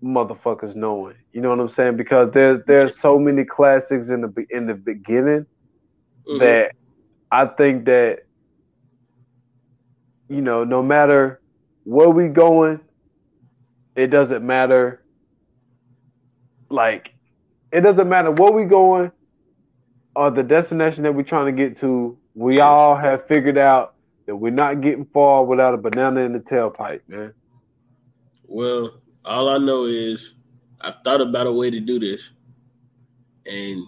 motherfuckers knowing. You know what I'm saying? Because there's there's so many classics in the in the beginning Mhm. that I think that you know, no matter where we going, it doesn't matter. Like, it doesn't matter where we going or the destination that we're trying to get to. We all have figured out that we're not getting far without a banana in the tailpipe, man. Well, all I know is I've thought about a way to do this, and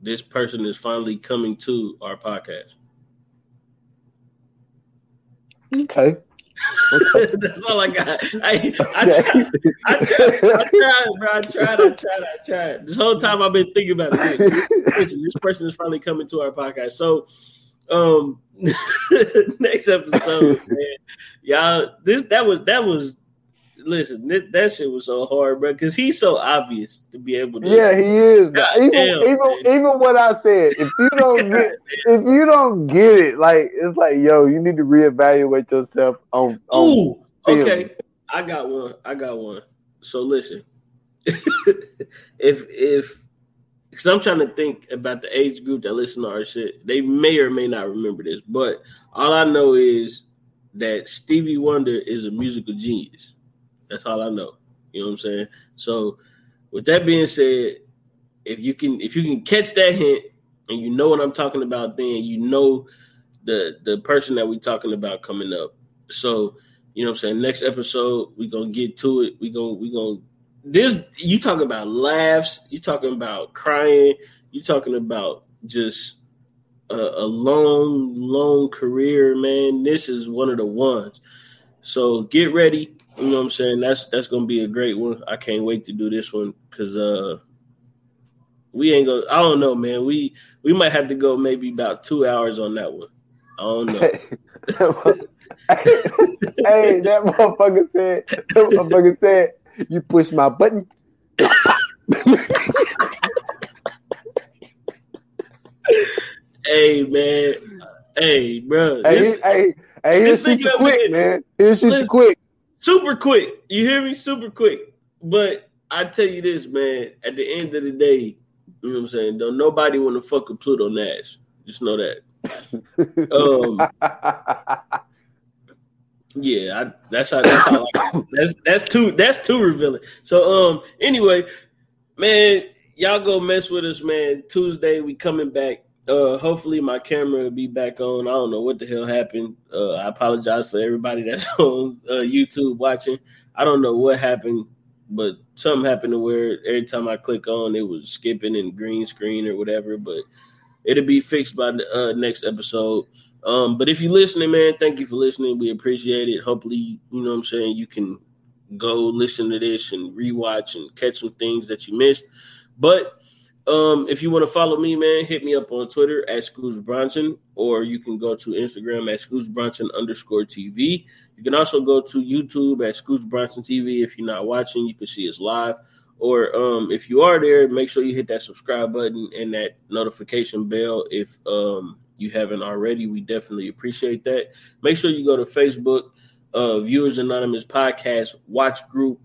this person is finally coming to our podcast. Okay. That's all I got. I, I, tried, I tried, I tried, bro. I tried, I tried, I tried. This whole time I've been thinking about it. Listen, this person is finally coming to our podcast. So, um, next episode, man, y'all, this that was that was. Listen, this, that shit was so hard, bro, because he's so obvious to be able to. Yeah, he is. God even damn, even man. even what I said, if you don't get if you don't get it, like it's like, yo, you need to reevaluate yourself on. on Ooh, film. okay. I got one. I got one. So listen, if if because I'm trying to think about the age group that listen to our shit, they may or may not remember this, but all I know is that Stevie Wonder is a musical genius. That's all I know. You know what I'm saying? So, with that being said, if you can if you can catch that hint and you know what I'm talking about, then you know the the person that we're talking about coming up. So, you know what I'm saying? Next episode, we're gonna get to it. We gonna we gonna this you talking about laughs, you talking about crying, you talking about just a, a long, long career, man. This is one of the ones. So get ready. You know what I'm saying? That's that's gonna be a great one. I can't wait to do this one because uh we ain't gonna I don't know, man. We we might have to go maybe about two hours on that one. I don't know. hey, that motherfucker said. That motherfucker said, "You push my button." hey man, hey bro, Hey, this- hey, hey, he'll this shoot nigga you up quick, man. You Listen. quick. super quick. You hear me? Super quick. But I tell you this, man. At the end of the day, you know what I'm saying. Don't nobody want to fuck with Pluto Nash. Just know that. Um, yeah, I, that's how. That's how. Like, that's that's too. That's too revealing. So, um. Anyway, man, y'all go mess with us, man. Tuesday we coming back. Uh, hopefully my camera will be back on. I don't know what the hell happened. Uh, I apologize for everybody that's on uh, YouTube watching. I don't know what happened, but something happened to where every time I click on, it was skipping and green screen or whatever. But it'll be fixed by the uh, next episode. Um, but if you're listening, man, thank you for listening. We appreciate it. Hopefully, you know what I'm saying, you can go listen to this and rewatch and catch some things that you missed. But um, if you want to follow me, man, hit me up on Twitter at Scoots Bronson, or you can go to Instagram at Scoots Bronson underscore TV. You can also go to YouTube at Scoots Bronson TV. If you're not watching, you can see us live. Or um, if you are there, make sure you hit that subscribe button and that notification bell if um, you haven't already. We definitely appreciate that. Make sure you go to Facebook, uh, Viewers Anonymous Podcast, watch group,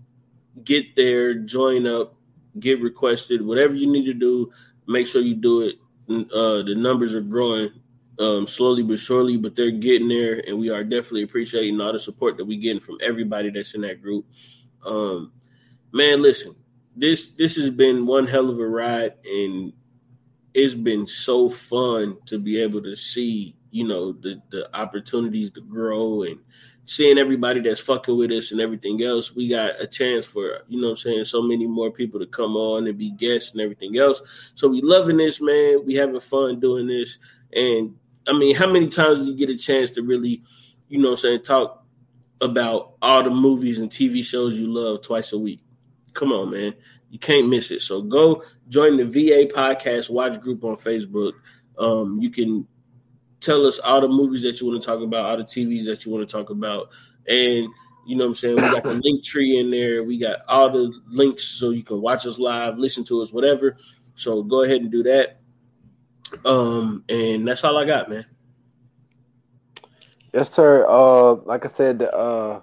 get there, join up, get requested, whatever you need to do, make sure you do it. Uh, the numbers are growing um, slowly but surely, but they're getting there, and we are definitely appreciating all the support that we're getting from everybody that's in that group. Um, man, listen, this this has been one hell of a ride, and it's been so fun to be able to see, you know, the the opportunities to grow and seeing everybody that's fucking with us and everything else, we got a chance for, you know what I'm saying, so many more people to come on and be guests and everything else. So we loving this, man. We having fun doing this. And I mean, how many times do you get a chance to really, you know what I'm saying, talk about all the movies and TV shows you love twice a week? Come on, man. You can't miss it. So go join the VA podcast watch group on Facebook. Um, you can tell us all the movies that you want to talk about, all the TVs that you want to talk about. And you know what I'm saying? We got the link tree in there. We got all the links so you can watch us live, listen to us, whatever. So go ahead and do that. Um, and that's all I got, man. Yes, sir. Uh, like I said, uh,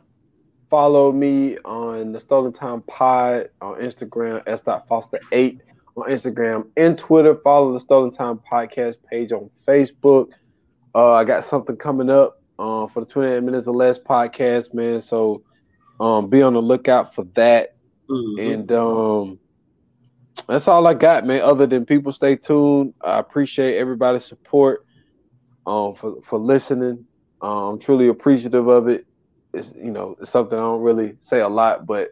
follow me on the Stolen Time Pod on Instagram, s. Foster eight on Instagram and Twitter. Follow the Stolen Time Podcast page on Facebook. Uh, I got something coming up uh, for the 28 Minutes or Less podcast, man. So um, be on the lookout for that. Mhm. And um, that's all I got, man. Other than people stay tuned. I appreciate everybody's support um, for for listening. Um, I'm truly appreciative of it. It's you know it's something I don't really say a lot, but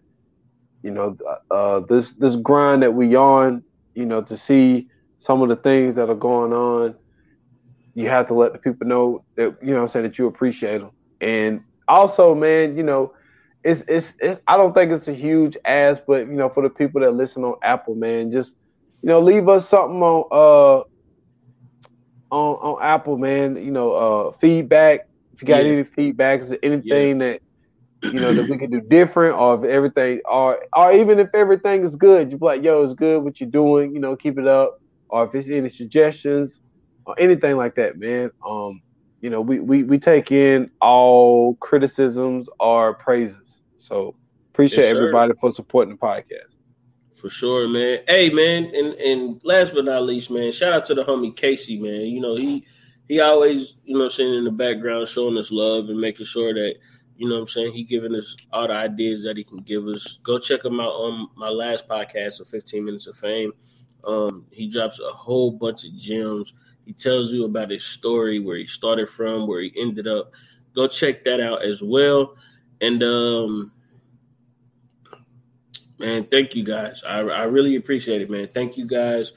you know uh, this this grind that we on, you know, to see some of the things that are going on, you have to let the people know that you know I'm saying that you appreciate them. And also, man, you know, it's, it's it's I don't think it's a huge ask, but you know, for the people that listen on Apple, man, just you know, leave us something on uh on on Apple, man. You know, uh feedback. If you got Yeah. any feedbacks, or anything that you know that we can do different, or if everything, or or even if everything is good, you be like, yo, it's good what you're doing. You know, keep it up. Or if it's any suggestions or anything like that, man. Um, you know, we we we take in all criticisms or praises. So appreciate Yes, everybody for supporting the podcast. For sure, man. Hey, man, and and last but not least, man, shout out to the homie Casey, man. You know, he he always, you know, sitting in the background showing us love and making sure that, you know what I'm saying, he giving us all the ideas that he can give us. Go check him out on my last podcast of 15 Minutes of Fame. Um, he drops a whole bunch of gems. He tells you about his story, where he started from, where he ended up. Go check that out as well. And um man thank you guys I, I really appreciate it man thank you guys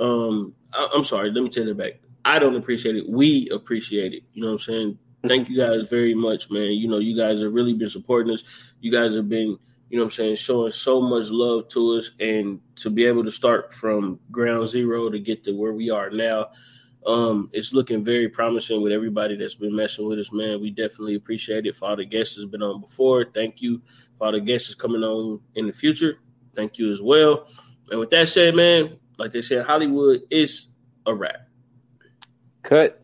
um I, i'm sorry let me take it back i don't appreciate it we appreciate it you know what i'm saying thank you guys very much man you know you guys have really been supporting us you guys have been you know what i'm saying showing so much love to us and to be able to start from ground zero to get to where we are now Um, it's looking very promising with everybody that's been messing with us, man. We definitely appreciate it. For all the guests that's been on before, thank you. For all the guests is coming on in the future, thank you as well. And with that said, man, like they said, Hollywood is a wrap. Cut.